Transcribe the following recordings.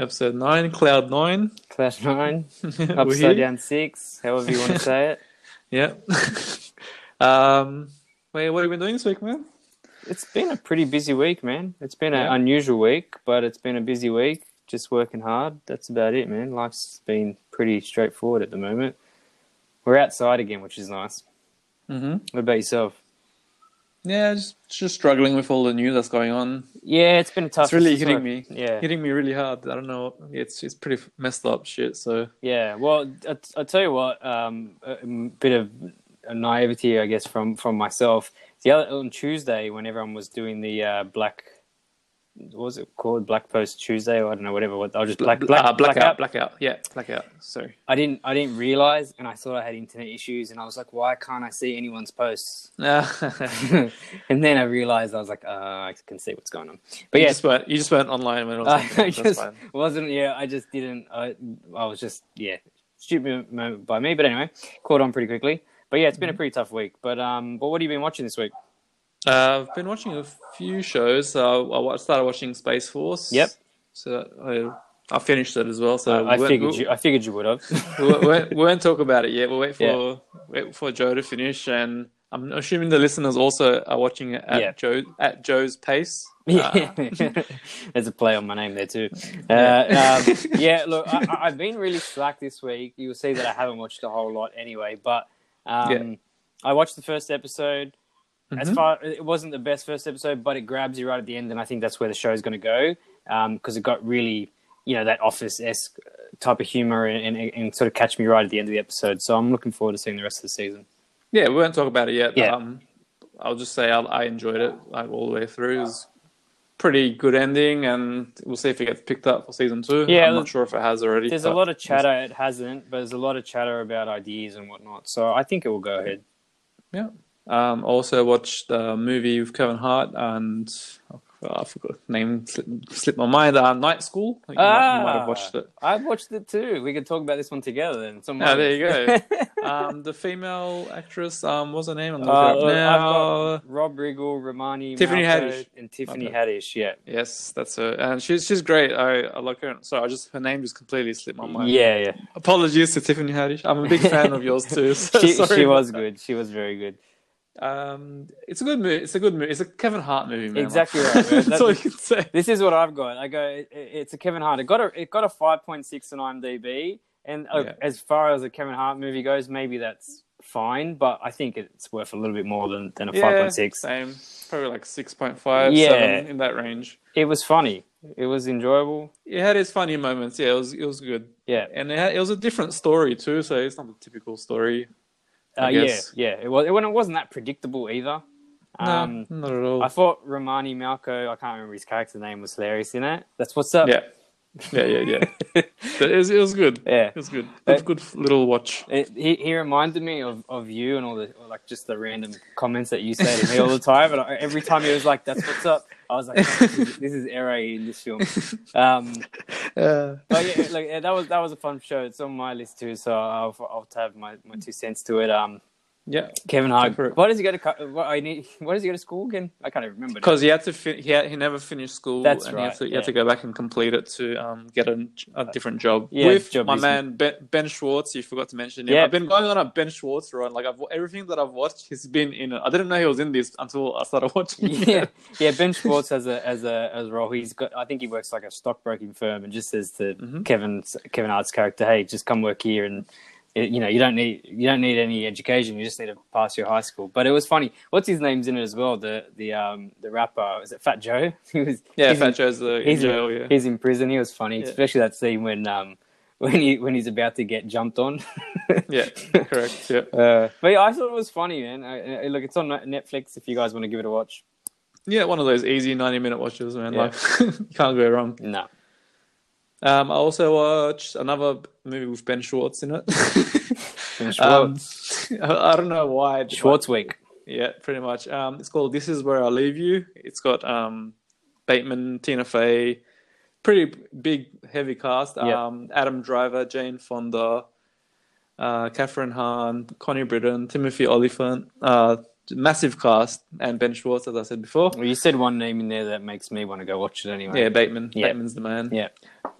Episode nine, Cloud Nine. Clash Nine, We're. Upside Down Six, however you want to say it. Yeah. um, wait, what have you been doing this week, man? It's been a pretty busy week, man. It's been an unusual week, but it's been a busy week. Just working hard. That's about it, man. Life's been pretty straightforward at the moment. We're outside again, which is nice. Mm-hmm. What about yourself? Yeah, just just struggling with all the news that's going on. Yeah, it's been tough. It's really hitting like- me. Yeah, Hitting me really hard. I don't know. It's it's pretty messed up shit. So yeah. Well, I, I tell you what. Um, a, a bit of a naivety, I guess, from from myself. The other on Tuesday, when everyone was doing the uh, black, what was it called? Black Post Tuesday, or I don't know, whatever. What I'll just black black uh, blackout, blackout. blackout. Yeah, blackout. Sorry. I didn't I didn't realize, and I thought I had internet issues, and I was like, why can't I see anyone's posts? And then I realized I was like, uh, I can see what's going on. But you yeah, just weren't you just weren't online when it was. I just wasn't. Yeah, I just didn't. I I was just yeah, stupid moment by me. But anyway, caught on pretty quickly. But yeah, it's been a pretty tough week. But um, but what have you been watching this week? Uh, I've been watching a few shows. Uh, I started watching Space Force. Yep. So I, I finished it as well. So I, I figured you. I figured you would have. we, won't, we won't talk about it yet. We'll wait for Yeah. wait for Joe to finish, and I'm assuming the listeners also are watching it at Yeah. Joe at Joe's pace. Yeah, there's a play on my name there too. Uh, um, yeah, look, I, I've been really slack this week. You'll see that I haven't watched a whole lot anyway, but um, Yeah. I watched the first episode. As Mhm. far it wasn't the best first episode, but it grabs you right at the end, and I think that's where the show is going to go because it got really, you know, that office esque type of humor and, and, and sort of catch me right at the end of the episode. So I'm looking forward to seeing the rest of the season. Yeah, we won't talk about it yet. Yeah. Um, I'll just say I, I enjoyed it like all the way through. It was pretty good ending, and we'll see if it gets picked up for season two. Yeah, I'm not sure if it has already. There's a lot of chatter. It hasn't, but there's a lot of chatter about ideas and whatnot. So I think it will go ahead. Yeah. Um, also watched the movie with Kevin Hart and oh, I forgot the name slipped, slipped my mind. Uh, Night School. You, might, you might have watched it. I've watched it too. We could talk about this one together then. Some Ah, there you go. um, the female actress, um, what's her name? I'm Uh, up look, I've now. Rob Riggle, Romany, Tiffany Malco, Haddish. and Tiffany Okay. Haddish. Yeah, Yes, that's her, and she's she's great. I, I like her. Sorry, I just her name just completely slipped my mind. yeah, yeah. Apologies to Tiffany Haddish. I'm a big fan of yours too. So She, she was good. She was very good. Um, it's a good movie. It's a good movie. It's a Kevin Hart movie, man. Exactly right, man. that's all you can say. This is what I've got. I go. It, it's a Kevin Hart. It got a it got a five point six on IMDb, and uh, Yeah. as far as a Kevin Hart movie goes, maybe that's fine. But I think it's worth a little bit more than than a five point six. Same. Probably like six point five, Yeah. seven in that range. It was funny. It was enjoyable. It had its funny moments. Yeah, it was it was good, Yeah. and it, had, it was a different story too. So it's not the typical story. Uh, yeah, yeah. It was. It, when it wasn't that predictable either. Um, no, not at all. I thought Romany Malco. I can't remember his character name. Was hilarious in it. That's what's up. yeah, yeah, yeah, yeah. It, was, it was good. yeah. It was good. Uh, Good, good little watch. It, he, he reminded me of, of you and all the like just the random comments that you say to me all the time. And I, every time he was like, "That's what's up," I was like, "Oh, "This is, this is era in this film." Um, Uh, but yeah, like yeah, that was that was a fun show. It's on my list too, so I'll I'll have my, my two cents to it. Um, yeah, Kevin Hart. Why does he go to co- what, I need, why does he go to school again? I can't even remember. now. because he had to. Fin- he had, he never finished school. That's and He right, had, to, he had to go back and complete it to um, get a, a different job Yeah, with job my is- man ben, ben Schwartz. You forgot to mention him. Yeah. I've been going on a Ben Schwartz run. Like I've, everything that I've watched, he's been in it. I didn't know he was in this until I started watching. it. yeah, yeah. Ben Schwartz has a as a as a role. He's got. I think he works like a stockbroking firm, and just says to Mhm. Kevin's Kevin Hart's character, "Hey, just come work here, and it, you know you don't need you don't need any education. You just need to pass your high school." But it was funny. What's his name's in it as well? The the um the rapper is it Fat Joe? he was yeah. Fat in, Joe's in he's, jail. in, Yeah, he's in prison. He was funny, Yeah. especially that scene when um when he when he's about to get jumped on. yeah, correct. Yeah, Uh, but yeah, I thought it was funny, man. I, I, look, it's on Netflix if you guys want to give it a watch. yeah. One of those easy ninety-minute watches, man. Yeah. Like you can't go wrong. No. Um, I also watched another movie with Ben Schwartz in it. Ben um, Schwartz. I I don't know why. Schwartz week. Yeah, pretty much. Um, it's called "This Is Where I Leave You." It's got um, Bateman, Tina Fey, pretty big, heavy cast. Yeah. Um, Adam Driver, Jane Fonda, uh, Kathryn Hahn, Connie Britton, Timothy Olyphant. Uh, massive cast, and Ben Schwartz, as I said before. Well, you said one name in there that makes me want to go watch it anyway. Yeah, Bateman. Yeah. Bateman's the man. Yeah.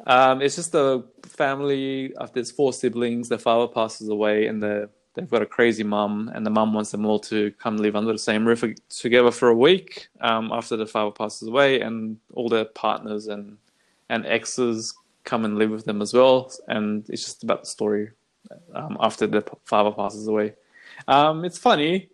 Um, it's just a family of there's four siblings. Their father passes away, and they they've got a crazy mum, and the mum wants them all to come live under the same roof together for a week um, after the father passes away, and all their partners and and exes come and live with them as well. And it's just about the story um, after the father passes away. Um, it's funny.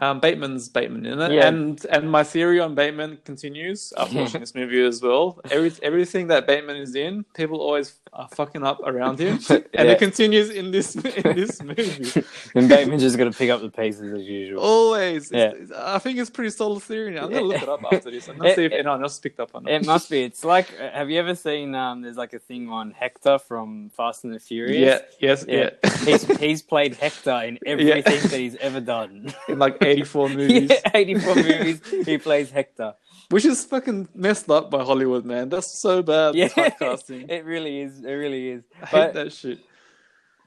Um, Bateman's Bateman in it, Yeah. and and my theory on Bateman continues after watching this movie as well. Every everything that Bateman is in, people always are fucking up around him, and Yeah. it continues in this in this movie. And Bateman's just going to pick up the pieces as usual. Always, Yeah. It's- it's- I think it's pretty solid theory. Now. I'm gonna look it up after this. I'm gonna see if anyone else picked up on it. It must be. It's like, uh, have you ever seen? Um, there's like a thing on Hector from Fast and the Furious. Yeah, yes, Yeah. yeah. he's he's played Hector in everything that he's ever done. in like 84 movies, yeah, 84 movies. He plays Hector. which is fucking messed up by Hollywood, man. That's so bad. Yeah, typecasting. it really is. It really is. I hate that shit.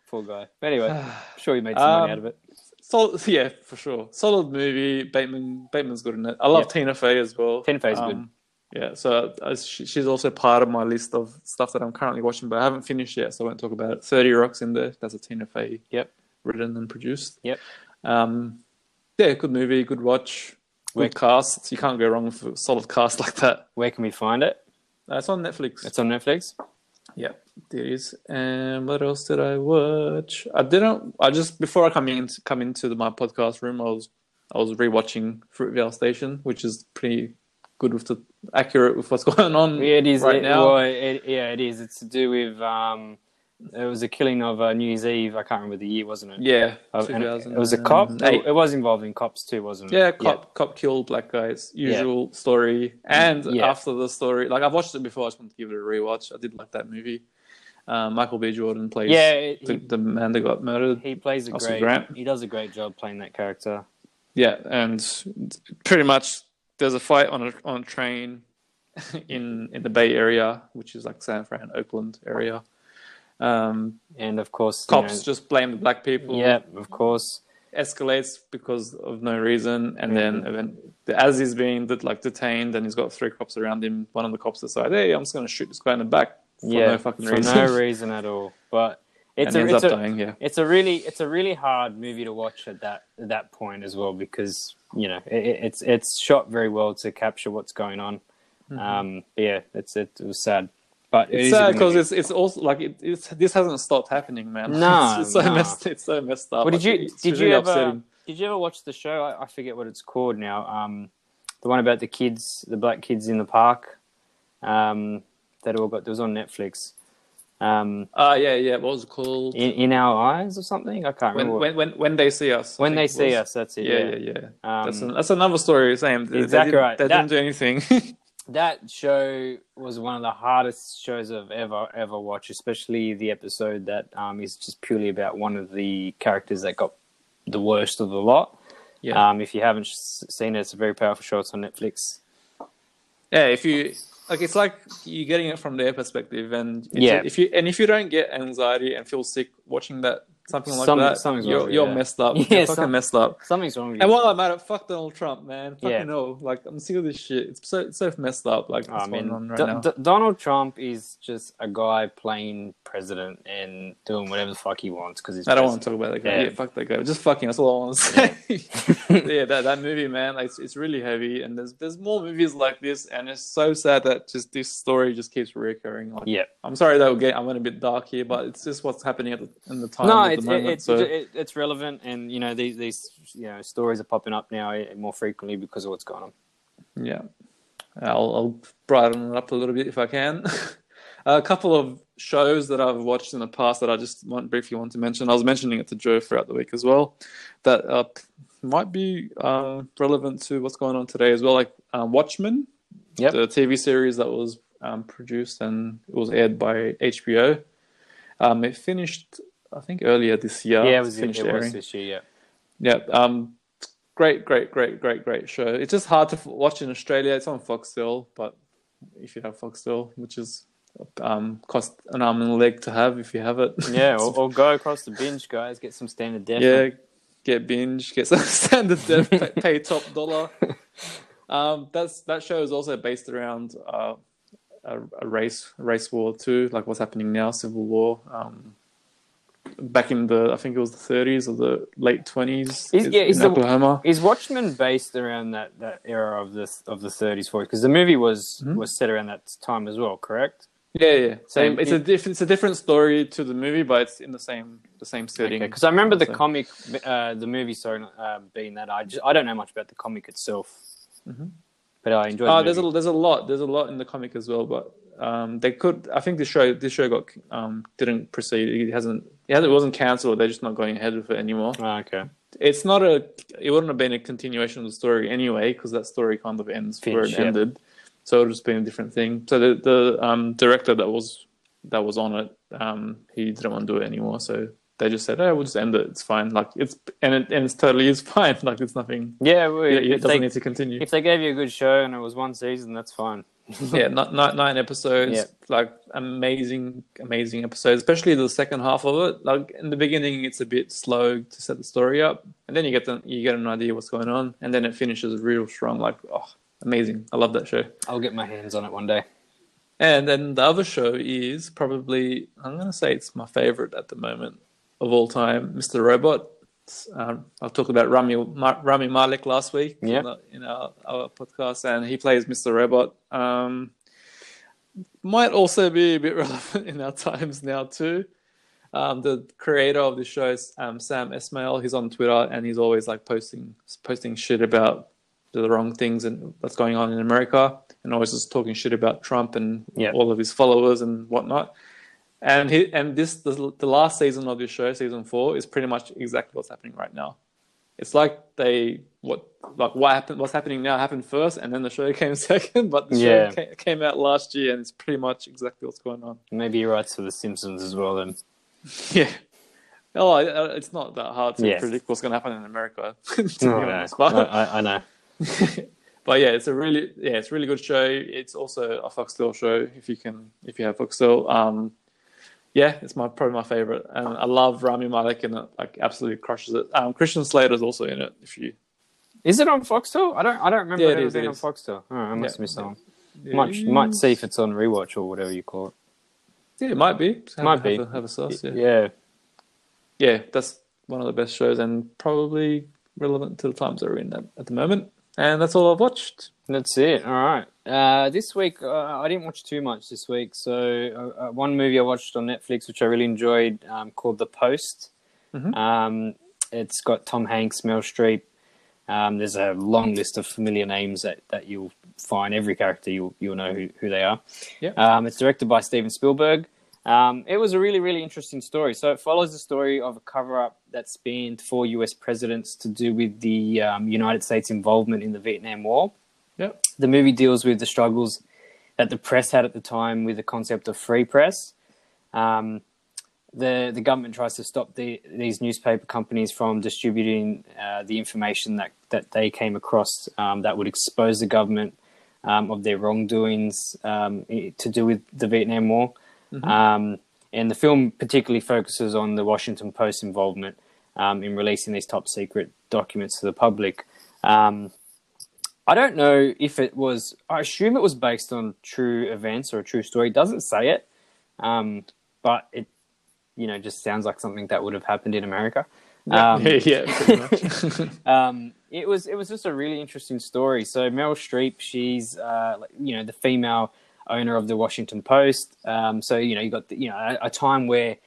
poor guy. But anyway, I'm sure he made some money Um, out of it. Yeah, for sure. Solid movie. Bateman, Bateman's good in it. I love Yeah. Tina Fey as well. Tina Fey's good. Um, Yeah, so uh, she, she's also part of my list of stuff that I'm currently watching, but I haven't finished yet, so I won't talk about it. Thirty Rocks in there. That's a Tina Fey. Yep. Written and produced. Yep. Um, yeah, good movie, good watch, good Where- cast. You can't go wrong with a solid cast like that. Where can we find it? Uh, it's on Netflix. It's on Netflix. Yeah, there is. And what else did I watch? I didn't. I just before I come in come into the, my podcast room, I was I was rewatching Fruitvale Station, which is pretty good with the accurate with what's going on Yeah, it is. right it, now. Well, it, yeah, it is. It's to do with um, it was a killing of uh, New Year's Eve. I can't remember the year, wasn't it? yeah, Uh, it, it was a cop. It, it was involving cops too, wasn't it? Yeah, cop cop killed black guys. Usual story. And Yeah. after the story, like I've watched it before, I just want to give it a rewatch. I did like that movie. Um, Michael B. Jordan plays Yeah, it- the, the man that got murdered. he plays a Oscar great. Grant. He does a great job playing that character. Yeah, and pretty much there's a fight on a on a train in in the Bay Area, which is like San Fran, Oakland area. Um, And of course, you cops know- just blame the black people. yeah, of course. escalates because of no reason, and then Mm-hmm. event, as he's being like detained, and he's got three cops around him. One of the cops decides, "Hey, I'm just going to shoot this guy in the back for yeah, no fucking for reason," no reason at all. But it's and a, ends it's up a, dying. Yeah, it's a really it's a really hard movie to watch at that at that point as well because you know it, it- it's it's shot very well to capture what's going on. Um, but yeah, it's it, it was sad, but it's sad because movie. it's it's also like it, it's this hasn't stopped happening, man. No, it's, it's so no. messed. It's so messed up. Well, did you Like, did really you ever upsetting. did you ever watch the show? I, I forget what it's called now. Um, the one about the kids, the black kids in the park. Um, that all got. It was on Netflix. Um, Ah, yeah, yeah. What was it called? in, in our eyes or something. I can't when, remember. when when when they see us. When they see was. us, that's it. Yeah, Yeah, yeah, yeah. Um, that's an, that's another story. Same. They, Exactly they didn't, right. They That- didn't do anything. that show was one of the hardest shows I've ever ever watched, especially the episode that um, is just purely about one of the characters that got the worst of the lot. yeah. Um, if you haven't seen it, it's a very powerful show. It's on Netflix. Yeah, if you like, it's like you're getting it from their perspective, and Yeah. if you and if you don't get anxiety and feel sick watching that something like Something- that, something's you're wrong, you're yeah. messed up. Yeah, you're fucking some- messed up. Something's wrong with you. And while I'm at it, fuck Donald Trump, man. Fucking Yeah. no, like I'm sick of this shit. It's so it's so messed up. Like oh, what's I mean, going on right Do- now? D- Donald Trump is just a guy playing president and doing whatever the fuck he wants because he's. I don't want to talk about that guy. Yeah. Yeah, fuck that guy. Just fucking. That's all I want to say. yeah, that, that movie, man. Like, it's, it's really heavy, and there's there's more movies like this, and it's so sad that just this story just keeps reoccurring. Like, Yeah. I'm sorry that we're getting, I went a bit dark here, but it's just what's happening at the, in the time. no, at it's the moment. it's so, it, it's relevant, and you know these these you know stories are popping up now eh, more frequently because of what's going on. yeah, I'll, I'll brighten it up a little bit if I can. a couple of shows that I've watched in the past that I just want briefly want to mention. I was mentioning it to Joe throughout the week as well. That uh, might be uh, relevant to what's going on today as well. Like uh, Watchmen, Yep. the TV series that was um, produced and it was aired by HBO. Um, it finished, I think, earlier this year. yeah, it was, it finished was this year. Yeah. Um, great, great, great, great, great show. It's just hard to f- watch in Australia. It's on Foxtel, but if you have Foxtel, which is um, cost an arm and a leg to have if you have it. Yeah, yeah or, or go across the binge, guys. Get some standard def. yeah. Get binge, get some standard def, pay, pay top dollar. Um, that's that show is also based around uh, a, a race race war too, like what's happening now, civil war. Um, back in the I think it was the 30s or the late 20s Is- in yeah, is the- Oklahoma. Is Watchmen based around that, that era of the of the 30s, 40s? Because the movie was Mhm. was set around that time as well, correct? Yeah, yeah. Same. So It's it- a diff- it's a different story to the movie, but it's in the same the same setting. Because I remember the comic, uh, the movie, sorry, uh, being that I just I don't know much about the comic itself, Mhm. but I enjoyed. Oh, the there's a there's a lot there's a lot in the comic as well, but um, they could. I think this show this show got um didn't proceed. It hasn't. It, hasn't, it wasn't cancelled. They're just not going ahead with it anymore. Oh, okay. It's not a. It wouldn't have been a continuation of the story anyway, because that story kind of ends where it yeah. ended. So it would just been a different thing. So the the um, director that was that was on it, um, he didn't want to do it anymore. So they just said, "Oh, we'll just end it. It's fine." Like it's and it and it's totally is fine. Like it's nothing. Yeah, well, It, it doesn't they, need to continue. if they gave you a good show and it was one season, that's fine. Yeah, not, not nine episodes. Yeah. Like amazing, amazing episodes. Especially the second half of it. Like in the beginning, it's a bit slow to set the story up, and then you get the, you get an idea what's going on, and then it finishes real strong. Like oh, amazing! I love that show. I'll get my hands on it one day. And then the other show is probably I'm gonna say it's my favorite at the moment of all time, Mr. Robot. Um, I talked about Rami Ma- Rami Malek last week Yeah. the, in our, our podcast, and he plays Mr. Robot. Um, might also be a bit relevant in our times now too. Um, the creator of the show is um, Sam Esmail. He's on Twitter and he's always like posting posting shit about the wrong things and what's going on in America, and always just talking shit about Trump and Yeah. all of his followers and whatnot. And he and this the, the last season of this show, season four, is pretty much exactly what's happening right now. It's like they what like what happened what's happening now happened first, and then the show came second. But the Yeah. show came, came out last year, and it's pretty much exactly what's going on. Maybe he writes for The Simpsons as well. Then Yeah. Oh, it's not that hard to Yeah. predict what's going to happen in America. No, honest. I, But, I, I know. but yeah, it's a really yeah, it's a really good show. It's also a Foxtel show if you can if you have Foxtel. Um, yeah, it's my probably my favorite, and I love Rami Malek in it. Like absolutely crushes it. Um, Christian Slater's also in it. If you Is it on Foxtel? I don't. I don't remember Yeah, it it is, being it on is. Foxtel. Oh, I must Yeah, have that yeah. one. Might might see if it's on rewatch or whatever you call it. Yeah, it might be. Have, Might have be. A, have a sauce. Yeah. Yeah. yeah, that's one of the best shows and probably relevant to the times that we're in at, at the moment. And that's all I've watched. That's it. All right. Uh, this week, uh, I didn't watch too much this week. So, uh, uh, one movie I watched on Netflix, which I really enjoyed, um, called The Post. Mhm. Um, it's got Tom Hanks, Meryl Streep. Um, there's a long list of familiar names that, that you'll find. Every character you'll you'll know who, who they are. Yep. Um, it's directed by Steven Spielberg. Um, it was a really, really interesting story. So it follows the story of a cover-up that spanned four U.S. presidents to do with the um, United States involvement in the Vietnam War. Yep. The movie deals with the struggles that the press had at the time with the concept of free press. Um, the the government tries to stop the, these newspaper companies from distributing uh, the information that, that they came across um, that would expose the government um, of their wrongdoings um, to do with the Vietnam War. Um, and the film particularly focuses on the Washington Post involvement um, in releasing these top secret documents to the public. Um, I don't know if it was. I assume it was based on true events or a true story. It doesn't say it, um, but it, you know, just sounds like something that would have happened in America. Um, yeah, pretty much. um, it was it was just a really interesting story. So Meryl Streep, she's, uh, you know the female owner of the Washington Post. Um, so you know you got the, you know a, a time where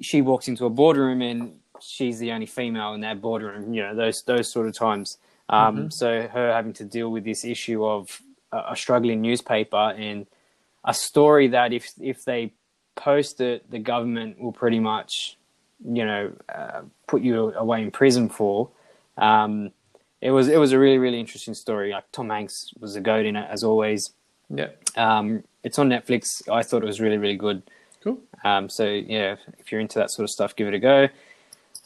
she walks into a boardroom and she's the only female in that boardroom. You know those those sort of times. Um, So her having to deal with this issue of a, a struggling newspaper and a story that if if they post it, the government will pretty much you know uh, put you away in prison for. Um, it was it was a really really interesting story. Like Tom Hanks was a goat in it as always. Yeah, Um, it's on Netflix. I thought it was really really good. cool. Um, so yeah, if, if you're into that sort of stuff, give it a go.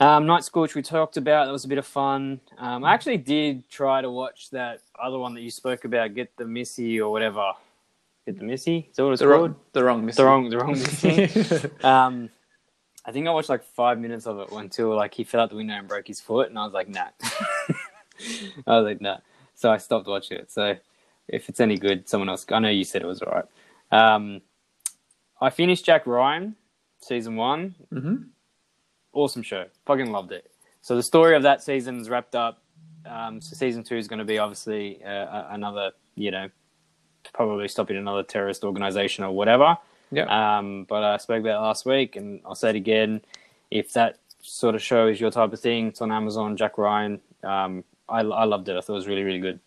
Um, Night School, which we talked about, that was a bit of fun. Um, I actually did try to watch that other one that you spoke about, Get the Missy or whatever. Get the Missy? Is that what it's The called? wrong, the wrong, Missy. The wrong, the wrong Missy. um, I think I watched like five minutes of it until like he fell out the window and broke his foot, and I was like, nah. I was like, nah. So I stopped watching it. So if it's any good, someone else. I know you said it was alright. Um, I finished Jack Ryan season one. hmm Awesome show. Fucking loved it. So the story of that season's wrapped up. Um, so season two is going to be obviously uh, another, you know, probably stopping another terrorist organization or whatever. Yeah. Um, but I spoke about it last week, and I'll say it again. If that sort of show is your type of thing, it's on Amazon. Jack Ryan. Um, I, I loved it. I thought it was really, really good.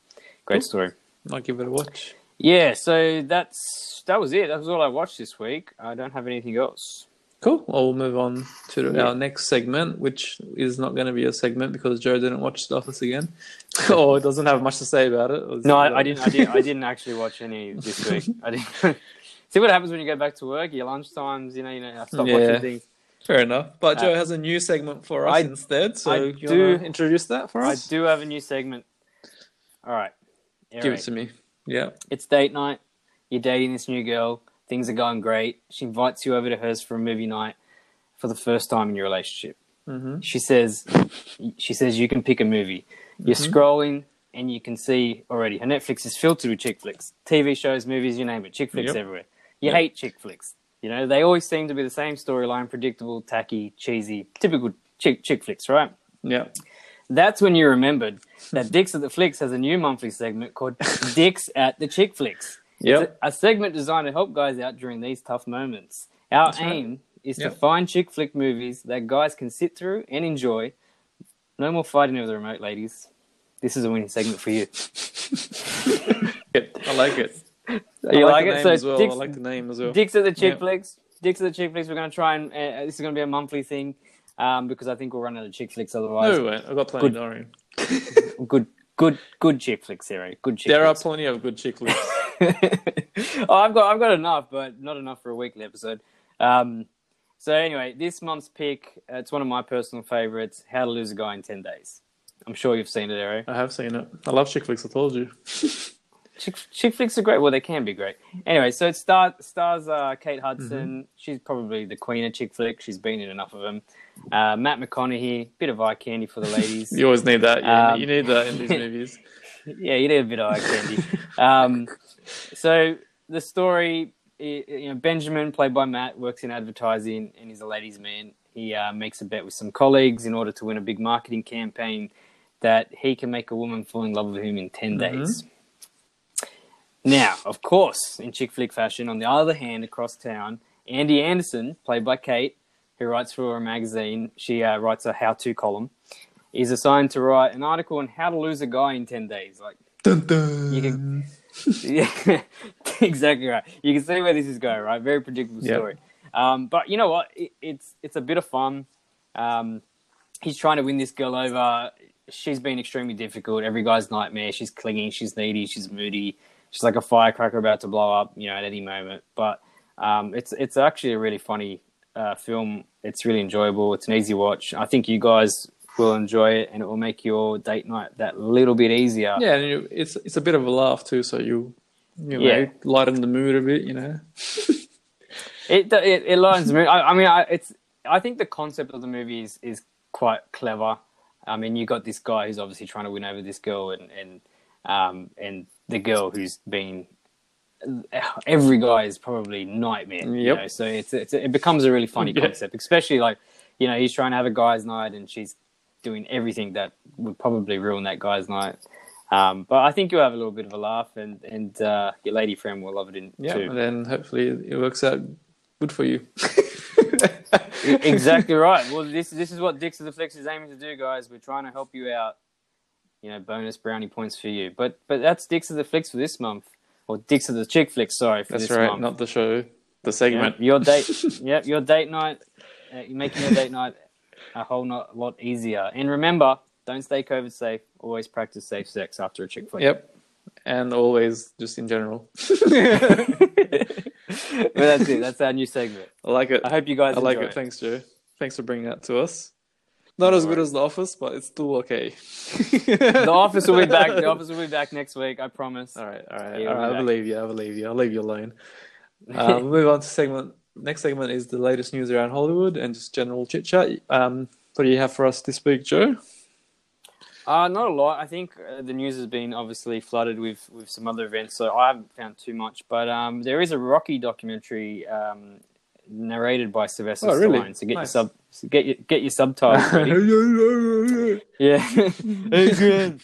Great Cool. story. I'll give it a watch. Yeah. So that's that was it. That was all I watched this week. I don't have anything else. Cool. Well, we'll move on to Yeah. our next segment, which is not going to be a segment because Joe didn't watch The Office again, or doesn't have much to say about it. It No, I, I didn't. I didn't. I didn't actually watch any this week. I didn't. See what happens when you go back to work. Your lunch times, you know, you know, I stop Yeah. watching things. Fair enough. But Uh, Joe has a new segment for us I- instead. So I you do- introduce that for us. I do have a new segment. All right, Give it to me. Yeah. it's date night. You're dating this new girl. Things are going great. She invites you over to hers for a movie night for the first time in your relationship. hmm She says, she says you can pick a movie. You're Mhm. scrolling and you can see already her Netflix is filtered with chick flicks, TV shows, movies, you name it, chick flicks Yep. everywhere. You Yep. hate chick flicks. You know they always seem to be the same storyline, predictable, tacky, cheesy, typical chick chick flicks, right? Yeah. That's when you remembered that Dicks at the Flicks has a new monthly segment called Dicks at the Chick Flicks. Yep. A, a segment designed to help guys out during these tough moments. Our That's right. aim is Yep. to find chick flick movies that guys can sit through and enjoy. No more fighting over the remote, ladies. This is a winning segment for you. I like it. You I like, the it? name So as well. Dicks, I like the name as well. Dicks at the Chick Yep. Flicks. Dicks at the Chick Flicks. We're going to try and uh, this is going to be a monthly thing um, because I think we'll run out of chick flicks otherwise. No, wait, I've got plenty. Good. Don't worry. Good, good, good chick flicks, Eric. Good chick. There are plenty of good chick flicks. oh, I've got I've got enough, but not enough for a weekly episode. Um, so anyway, this month's pick, uh, it's one of my personal favorites. How to Lose a Guy in Ten Days. I'm sure you've seen it, Eric. I have seen it. I love chick flicks. I told you. Chick, chick flicks are great. Well, they can be great. Anyway, so it star, stars uh, Kate Hudson. She's probably the queen of chick flicks. She's been in enough of them. Uh, Matt McConaughey, bit of eye candy for the ladies. You always need that. You, Um, you need that in these movies. yeah, you need a bit of eye candy. um, so the story, you know, Benjamin, played by Matt, works in advertising and he's a ladies' man. He uh, makes a bet with some colleagues in order to win a big marketing campaign that he can make a woman fall in love with him in 10 Mhm. days. Now, of course, in chick flick fashion, on the other hand, across town, Andy Anderson, played by Kate, who writes for a magazine, she uh, writes a how-to column, is assigned to write an article on how to lose a guy in 10 days. Like, Dun, dun. You can- yeah, exactly right. You can see where this is going, right? Very predictable Yep. story. Um, but you know what? It, it's it's a bit of fun. Um, he's trying to win this girl over. She's been extremely difficult. Every guy's nightmare. She's clingy. She's needy. She's moody. She's like a firecracker about to blow up, you know, at any moment. But um, it's it's actually a really funny uh, film. It's really enjoyable. It's an easy watch. I think you guys will enjoy it, and it will make your date night that little bit easier. Yeah, and it's it's a bit of a laugh too, so you you know Yeah. lighten the mood a bit. You know. It it, it lightens the mood. I, I mean, I, it's I think the concept of the movie is, is quite clever. I mean, you got this guy who's obviously trying to win over this girl, and and um, and the girl who's been every guy is probably nightmare. You know? So it's, it's it becomes a really funny Yeah. concept, especially like you know he's trying to have a guy's night, and she's doing everything that would probably ruin that guy's night. Um, but I think you'll have a little bit of a laugh, and and uh, your lady friend will love it in Yeah, too. and then hopefully it works out good for you. exactly right. Well, this this is what Dicks of the Flicks is aiming to do, guys. We're trying to help you out. You know, bonus brownie points for you. But but that's Dicks of the Flicks for this month, or Dicks of the Chick Flicks. Sorry for That's this right, month. not the show, the Yeah, segment. your date. yep, your date night. Uh, you're making your date night a whole not, lot easier. And remember, don't stay COVID safe. Always practice safe sex after a chick flick. Yep, and always just in general. but that's it. That's our new segment. I like it. I hope you guys I like enjoy it. Thanks, Joe. Thanks for bringing that to us. Not as good as The Office, but it's still okay. The office will be back. The office will be back next week. I promise. All right, all right, Yeah, all right. I believe you. I believe you. I'll leave you alone. Uh, we'll move on to segment. Next segment is the latest news around Hollywood and just general chit chat. Um, what do you have for us this week, Joe? Uh, not a lot. I think uh, the news has been obviously flooded with, with some other events, so I haven't found too much. But um, there is a Rocky documentary um, narrated by Sylvester Oh, really? Stallone. So get Nice. your sub, get your get your subtitles ready. yeah.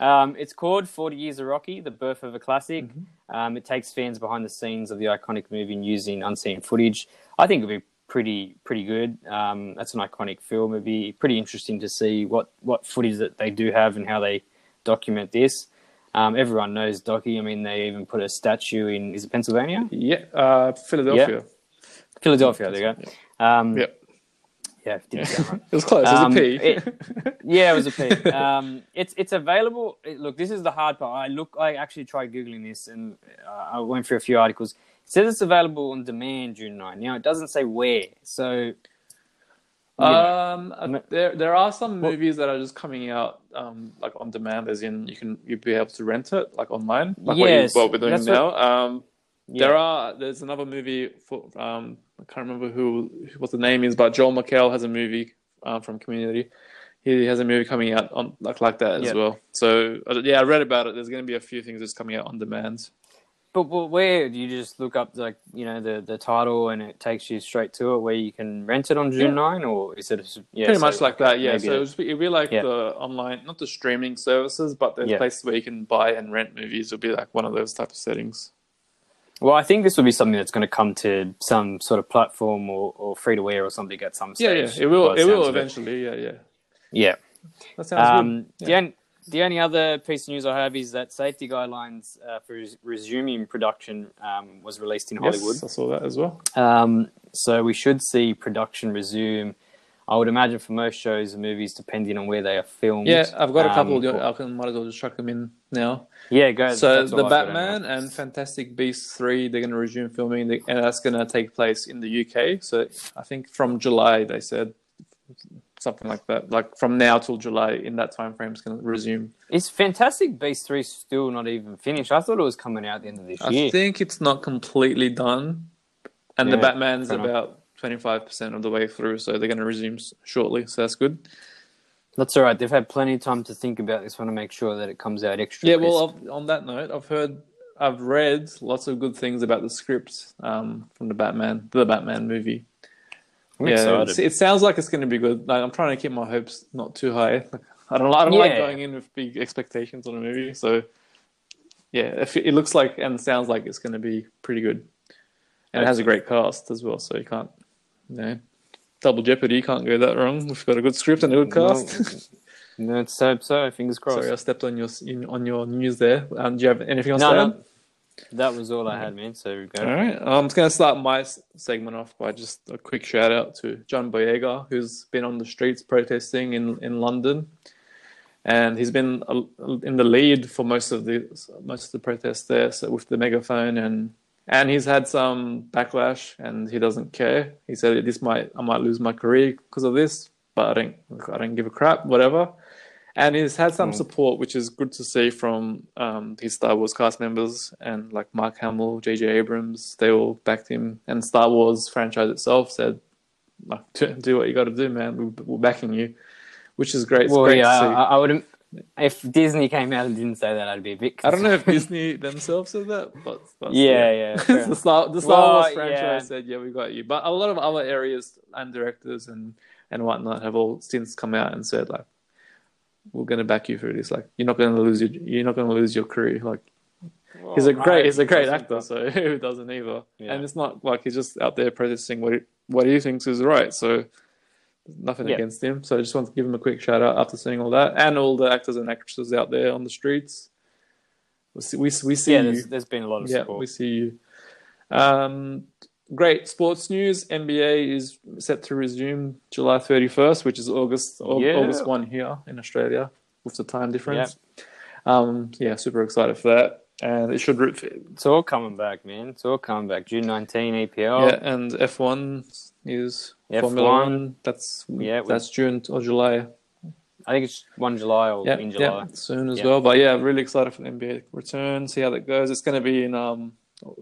Um, it's called 40 Years of Rocky, The Birth of a Classic. Mm-hmm. Um, it takes fans behind the scenes of the iconic movie and using unseen footage. I think it'll be pretty pretty good. Um, that's an iconic film. It'd be pretty interesting to see what, what footage that they do have and how they document this. Um, everyone knows Rocky. I mean, they even put a statue in, is it Pennsylvania? yeah, uh, Philadelphia. Philadelphia, there you go. Um, Yep. Yeah, right. It was close. Um, it was a P. it- yeah, it was a P. Um, it's it's available. it- Look, this is the hard part. I look. I actually tried googling this, and uh, I went through a few articles. It says it's available on demand June 9. Now it doesn't say where. So know, Um, uh, there there are some Well- movies that are just coming out um like on demand, as in you can you'd be able to rent it like online, like Yes, what, you, what we're doing now. Um, yeah. there are there's another movie for um I can't remember who what the name is, but Joel McHale has a movie uh, from Community. He has a movie coming out on like like that as well. So yeah, I read about it. There's going to be a few things that's coming out on demand. But, but where do you just look up like you know the the title and it takes you straight to it where you can rent it on June Yeah. 9 or is it a, yeah, Pretty so- much like that, yeah. So just be, like Yeah. the online, not the streaming services, but the Yeah. places where you can buy and rent movies would be like one of those type of settings. Well, I think this will be something that's going to come to some sort of platform or, or free to wear or something at some Yeah, stage. yeah, yeah, it will. the It will eventually. Yeah, yeah. Yeah. That sounds Um, good. the, on, the only other piece of news I have is that safety guidelines uh, for res- resuming production um, was released in Hollywood. Yes, I saw that as well. Um, so we should see production resume. I would imagine for most shows and movies, depending on where they are filmed. Yeah, I've got a couple. Um, I can might as well just chuck them in now. yeah, go. So the Batman and Fantastic Beasts three, they're going to resume filming, and that's going to take place in the UK. So I think from July, they said something like that. Like from now till July, in that time frame, it's going to resume. Is Fantastic Beasts three still not even finished? I thought it was coming out at the end of this I year. I think it's not completely done, and the Yeah, Batman's fair enough. about twenty five percent of the way through. So they're going to resume shortly. So that's good. That's all right. They've had plenty of time to think about this one to make sure that it comes out extra. Yeah, well, I've, on that note, I've heard, I've read lots of good things about the script um, from the Batman, the Batman movie. I'm yeah, it sounds like it's going to be good. Like, I'm trying to keep my hopes not too high. Like, I don't, I don't like going in with big expectations on a movie. So, yeah, if it, it looks like and sounds like it's going to be pretty good, and it has a great cast as well. So you can't, know, double jeopardy. Can't go that wrong. We've got a good script and a good cast. No, let's hope so. Fingers crossed. Sorry, I stepped on your in, on your news there. Um, do you have anything else No, to no. That was all I had, man. So we go. All right. I'm just going to start my segment off by just a quick shout out to John Boyega, who's been on the streets protesting in, in London. And he's been in the lead for most of the most of the protests there, so with the megaphone, and and he's had some backlash, and he doesn't care. He said, "This might I might lose my career because of this, but I don't I don't give a crap, whatever." And he's had some Mm. support, which is good to see from um, his Star Wars cast members and like Mark Hamill, J.J. Abrams. They all backed him, and Star Wars franchise itself said, like, "Do what you got to do, man. We're, we're backing you," which is great. It's Well, great yeah, to see. I, I would. If Disney came out and didn't say that, I'd be a bit. I don't know if. Disney themselves said that, but, but Yeah, yeah, fair the. Star, the Star Well, Wars franchise yeah. said, "Yeah, we got you." But a lot of other areas and directors and and whatnot have all since come out and said, like, "We're going to back you through this. Like, you're not going to lose your you're not going to lose your career. Like, he's a great I- he's a great actor, so who doesn't either? Yeah. And it's not like he's just out there protesting what he, what he thinks is right. So." Nothing Yeah. against him, so I just want to give him a quick shout out after seeing all that, and all the actors and actresses out there on the streets. We see, we, we see Yeah, you. there's, there's been a lot of Yeah, support. we see you. Um, great sports news. NBA is set to resume July 31st, which is August Yeah. August 1 here in Australia with the time difference. Yeah. Um, yeah, super excited for that. And it should, root re- It's all coming back, man. It's all coming back. June 19 EPL. yeah, and F1 is F1. Formula One. That's Yeah, we- that's June or July. I think it's 1 July or Yeah, in July. soon as well. But yeah, really excited for the NBA return. See how that goes. It's going to be in um,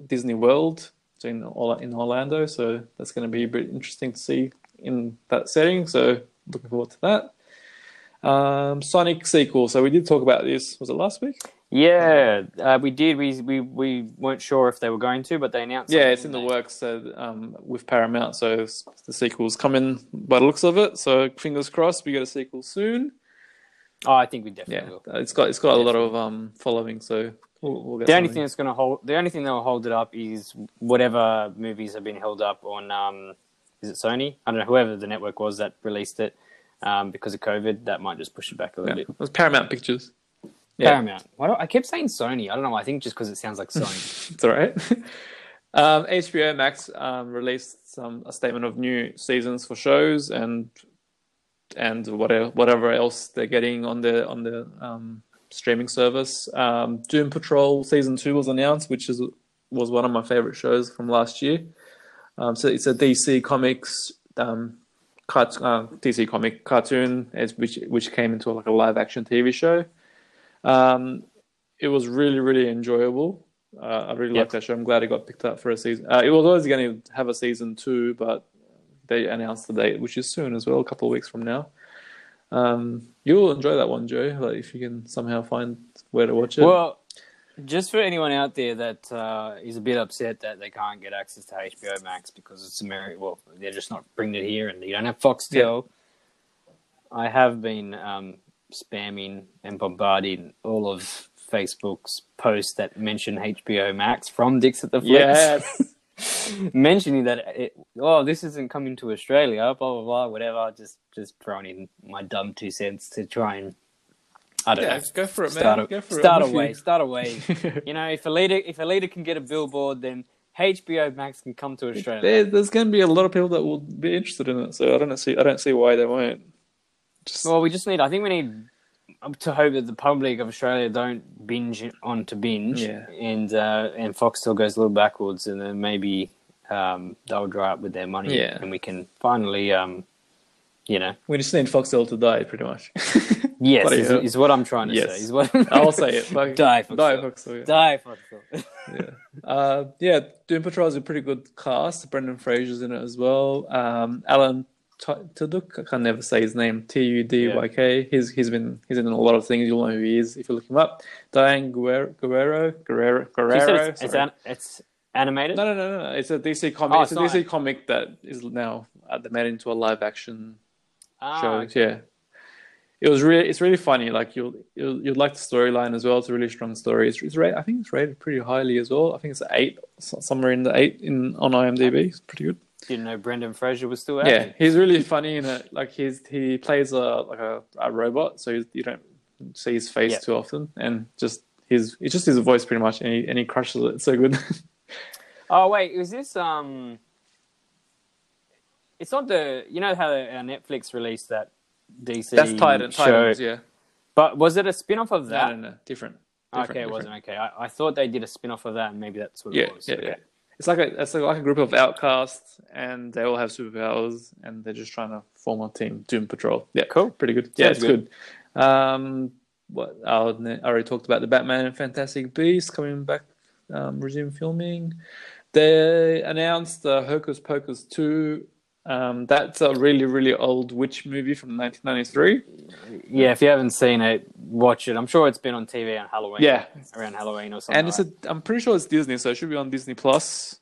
Disney World, so in in Orlando. So that's going to be a bit interesting to see in that setting. So looking forward to that. Um, Sonic sequel. So we did talk about this. Was it last week? Yeah, uh, we did. We, we we weren't sure if they were going to, but they announced. Yeah, it's in something the works so, um, with Paramount. So the sequel's coming by the looks of it. So fingers crossed, we get a sequel soon. Oh, I think we Yeah, definitely will. it's got it's got a lot of um following. So we'll, we'll get The only thing that's going to hold, the only thing that will hold it up is whatever movies have been held up on. Um, is it Sony? I don't know. Whoever the network was that released it, um, because of COVID, that might just push it back a Yeah, bit. it was Paramount Pictures. Yeah. Paramount. Why do I kept saying Sony? I don't know. I think just because it sounds like Sony. It's all right. um, HBO Max um, released some a statement of new seasons for shows and and whatever whatever else they're getting on the on the um, streaming service. Um, Doom Patrol season two was announced, which is was one of my favorite shows from last year. Um, so it's a DC Comics um, cart, uh, DC comic cartoon, as which which came into like a live action TV show. Um, it was really really enjoyable. Uh, I really Yep. liked that show. I'm glad it got picked up for a season. Uh, it was always going to have a season two, but they announced the date, which is soon as well, a couple of weeks from now. Um, you'll enjoy that one, Joe. Like if you can somehow find where to watch it. well, just for anyone out there that uh, is a bit upset that they can't get access to HBO Max because it's American, well, they're just not bringing it here, and you don't have Foxtel. I have been um, spamming and bombarding all of Facebook's posts that mention HBO Max from Dicks at the Flicks. yes, mentioning that it, oh this isn't coming to Australia, blah blah blah, whatever. Just just throwing in my dumb two cents to try and I don't yeah, know. go for it, man. A, go for start it. a I'm with start a way. you know, if a leader if a leader can get a billboard, then HBO Max can come to Australia. There, there's going to be a lot of people that will be interested in it, so I don't see I don't see why they won't. Just Well, we just need. I think we need to hope that the public of Australia don't binge onto binge, Yeah. and uh, and Foxtel goes a little backwards, and then maybe um, they'll dry up with their money, Yeah. and we can finally, um, you know, we just need Foxtel to die, pretty much. yes, is, is what I'm trying to Yes. say. Is what I'll say it. Like, Die, Foxtel. Die, Foxtel. Yeah. Die Foxtel. yeah. Uh, yeah, Doom Patrol is a pretty good cast. Brendan Fraser's in it as well. Um, Alan T- Tudyk, I can never say his name. T U D Y K. He's he's been he's in a lot of things. You'll know who he is if you look him up. Diane Guerrero Guerrero Guerrero. Guerrero it's, it's, an, it's animated. no, no, no, no. It's a DC comic. Oh, it's a it's not- DC comic that is now uh, they made into a live action Ah, show. okay. Yeah, it was really it's really funny. Like you'll you'll you'd like the storyline as well. It's a really strong story. It's, it's rated, I think it's rated pretty highly as well. I think it's eight, somewhere in the eight in on IMDb. It's pretty good. Didn't know Brendan Fraser was still out. Yeah, he's really funny in it. Like he's he plays a like a, a robot, so you don't see his face Yeah. too often, and just his it's just his voice pretty much, and he and he crushes it. So good. Oh wait, is this um? It's not the you know how Netflix released that DC That's Titan, show, Titans, yeah. but was it a spin off of that? no, no, different. okay, different, it wasn't okay. I, I thought they did a spin off of that, and maybe that's what Yeah, it was. yeah, okay. yeah. It's like a it's like a group of outcasts, and they all have superpowers, and they're just trying to form a team, Doom Patrol. Yeah, Cool. pretty good. Yeah, Sounds it's good. Um, what I already talked about the Batman and Fantastic Beasts coming back, um, resume filming. They announced uh, Hocus Pocus two. Um, that's a really really old witch movie from 1993. Yeah, if you haven't seen it, watch it. I'm sure it's been on TV on Halloween. Yeah. around Halloween or something. And it's like a, I'm pretty sure it's Disney, so it should be on Disney Plus.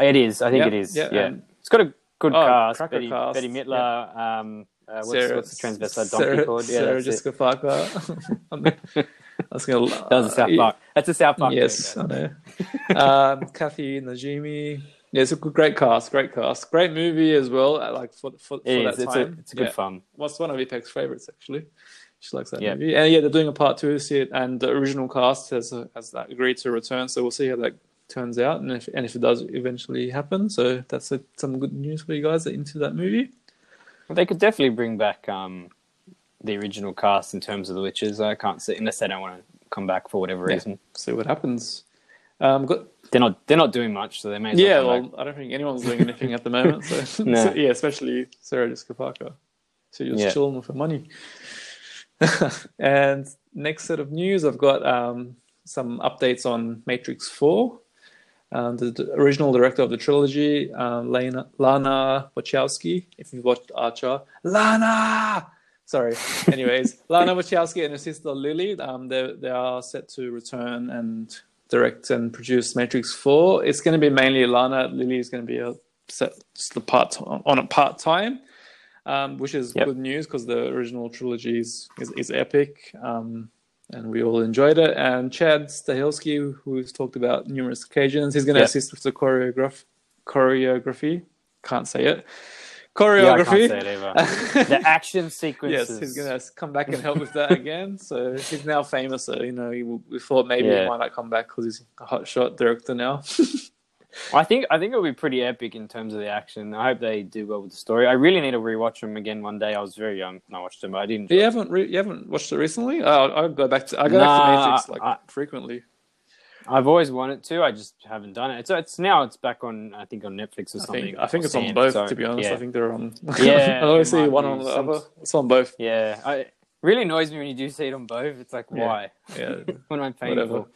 It is. I think Yeah, it is. yeah, Yeah, it's got a good Oh, cast. Betty, cast, Betty Midler. Um, uh, what's, Sarah- what's the transvestite donkey Sarah, called? Yeah, Sarah that's it. Jessica Parker. I was gonna. That was a South Park. That's a South Park. Yes, joke, I know. um, Kathy Najimy. Yeah, it's a great cast. Great cast. Great movie as well. Like for for, for It that. It's a, time. it's a good yeah. fun. What's one of Ipek's favorites actually? She likes that Yeah. movie. And yeah, they're doing a part two this year, and the original cast has has agreed to return. So we'll see how that turns out, and if and if it does eventually happen. So that's a, some good news for you guys that into that movie. They could definitely bring back um, the original cast in terms of the witches. I can't see unless they don't want to come back for whatever Yeah. reason. See what happens. Um, got They're not. They're not doing much, so they may. As yeah, well. well, I don't think anyone's doing anything at the moment. So, No. so, yeah, especially Sarah Jessica Parker. So you're just Yeah. chilling with her money. and next set of news, I've got um, some updates on Matrix Four. Um, the, the original director of the trilogy, um, Lana, Lana Wachowski. If you've watched Archer, Lana, Sorry. Anyways, Lana Wachowski and her sister Lily, um, they they are set to return and direct and produce Matrix Four. It's going to be mainly Lana. Lily is going to be a set the part on a part time, um, which is Yep. good news because the original trilogy is is, is epic. Um, and we all enjoyed it. And Chad Stahelski, who's talked about numerous occasions, he's going to Yep. assist with the choreograph choreography. Can't say it. Yeah, I Choreography. can't say it either. the action sequences. Yes, he's going to come back and help with that again. So he's now famous. So, you know, he, we thought maybe Yeah. he might not come back because he's a hot shot director now. I think I think it'll be pretty epic in terms of the action. I hope they do well with the story. I really need to rewatch them again one day. I was very young when I watched them, but I didn't. you haven't re- you haven't watched it recently? Oh, I go back to I go Nah, back to Matrix like I- frequently. I've always wanted to. I just haven't done it. It's it's now it's back on. I think on Netflix or I something. think I think it's on both. so, to be honest, yeah. I think they're on. Yeah, I always see one on the some- other. It's on both. Yeah, I, it really annoys me when you do see it on both. It's like Yeah. why? Yeah. when I'm paying Whatever. for.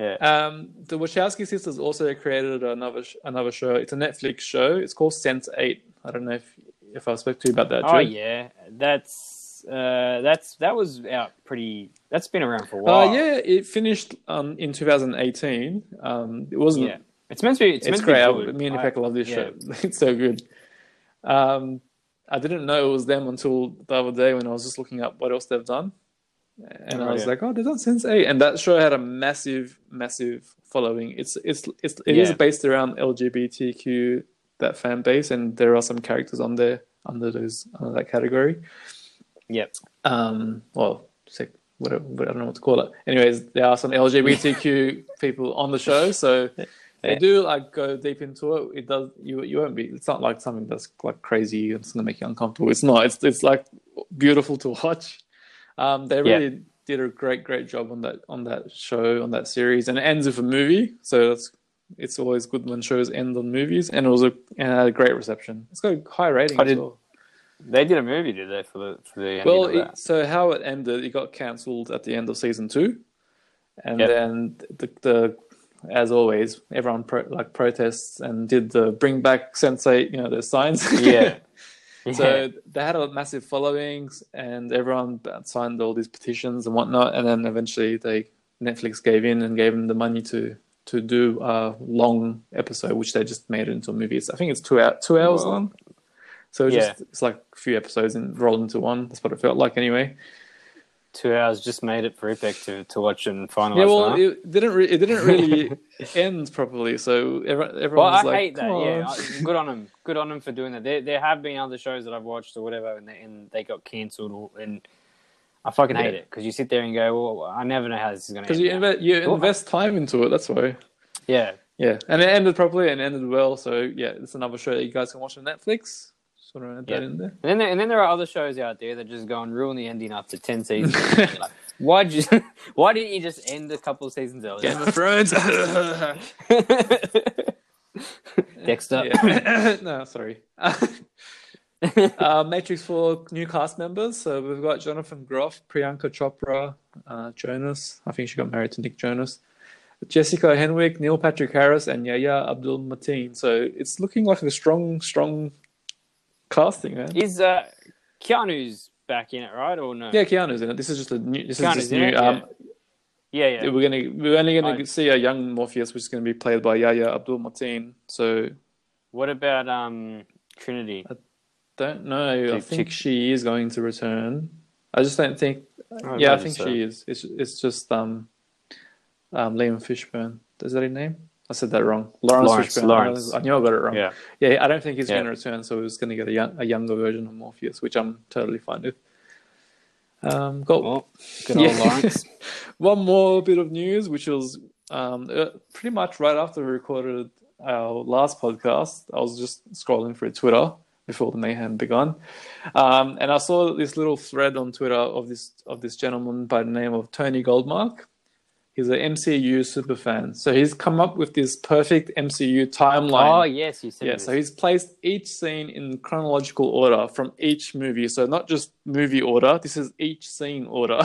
Yeah. Um, the Wachowski sisters also created another sh- another show. It's a Netflix show. It's called Sense8. I don't know if if I spoke to you about that. Oh yeah, that's uh, that's that was out pretty. That's been around for a while. Uh, yeah, it finished um, in 2018. Um, it wasn't. yeah. It's meant to be. It's, It's, meant great. To I, be good. me and I- love this yeah. show. It's so good. Um, I didn't know it was them until the other day when I was just looking up what else they've done, and I Oh, was yeah. like, "Oh, they've done Sense8, and that show had a massive, massive following. It's it's it's it is Yeah. based around LGBTQ that fan base, and there are some characters on there under those under that category. Yep. Um, well, sec- whatever, I don't know what to call it. Anyways, there are some LGBTQ people on the show, so they do like go deep into it. It does you you won't be. It's not like something that's like crazy. and It's gonna make you uncomfortable. It's not. It's it's like beautiful to watch. Um, they Yeah. really did a great great job on that on that show on that series, and it ends with a movie. So that's it's always good when shows end on movies, and it was a and it had a great reception. It's got a high rating I as did- well. They did a movie, did they, for the for the Well, it, so how it ended, it got cancelled at the end of season two, and Yep. then the, the as always, everyone pro, like protests and did the bring back Sense8, you know, the signs. Yeah. Yeah. So they had a massive followings, and everyone signed all these petitions and whatnot. And then eventually, they Netflix gave in and gave them the money to to do a long episode, which they just made into a movie. It's, I think it's two hour, two hours long. So Yeah. just it's like a few episodes and rolled into one. That's what it felt like anyway. two hours just made it for Epic to, to watch and finalize. Yeah, well, huh? it didn't. Re- it didn't really end properly. So everyone, everyone well, I like, hate that. "Come Yeah, on." I- good on them. Good on them for doing that. There, there have been other shows that I've watched or whatever, and they, and they got cancelled, and I fucking hate Yeah. it because you sit there and go, "Well, I never know how this is going to because end." you now." inve- you invest time into it. That's why. yeah, Yeah, and it ended properly and ended well. So yeah, it's another show that you guys can watch on Netflix. To add that in there. and then there, and then there are other shows out there that just go and ruin the ending after ten seasons. like, why'd you? Why didn't you just end a couple of seasons earlier? Game of Thrones. Dexter. Yeah. no, sorry. uh, Matrix 4 new cast members. So we've got Jonathan Groff, Priyanka Chopra, uh, Jonas. I think she got married to Nick Jonas. Jessica Henwick, Neil Patrick Harris, and Yahya Abdul Mateen. So it's looking like a strong, strong casting, man. Is uh, Keanu's back in it, right, or no? Yeah, Keanu's in it. This is just a new. This Keanu's is just in new. it, Um, yeah, yeah. We're gonna we're only gonna I- see a young Morpheus, which is gonna be played by Yahya Abdul Mateen. So What about um Trinity? I don't know. I think chick- she is going to return. I just don't think. Oh, yeah, I think so. she is. It's it's just um, um, Liam Fishburne. Is that his name? I said that wrong. Lawrence, Lawrence. Lawrence. I knew I got it wrong. Yeah. Yeah, I don't think he's Yeah. going to return, so we're just going to get a, young, a younger version of Morpheus, which I'm totally fine with. Um, got Well, good old Yeah. Lawrence. one more bit of news, which was um, uh, pretty much right after we recorded our last podcast. I was just scrolling through Twitter before the mayhem began, um, and I saw this little thread on Twitter of this of this gentleman by the name of Tony Goldmark. He's an MCU super fan, so he's come up with this perfect MCU timeline. Oh yes, you said Yeah, this. so he's placed each scene in chronological order from each movie. So not just movie order. This is each scene order.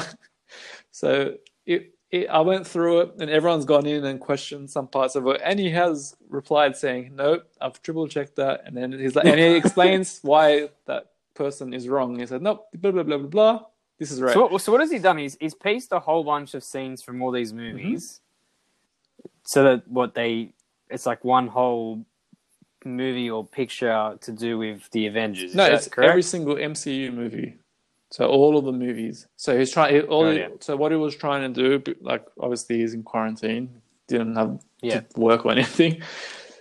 so it, it, I went through it, and everyone's gone in and questioned some parts of it, and he has replied saying, "Nope, I've triple checked that." And then he's like, and he explains why that person is wrong. He said, nope, blah blah blah blah blah. This is right. So, what, so what has he done? He's he's pieced a whole bunch of scenes from all these mm-hmm. movies, so that what they it's like one whole movie or picture to do with the Avengers. No, it's correct? every single MCU movie. So all of the movies. So he's trying. All Oh, he- yeah. So what he was trying to do, like obviously he's in quarantine, didn't have Yeah. to work or anything.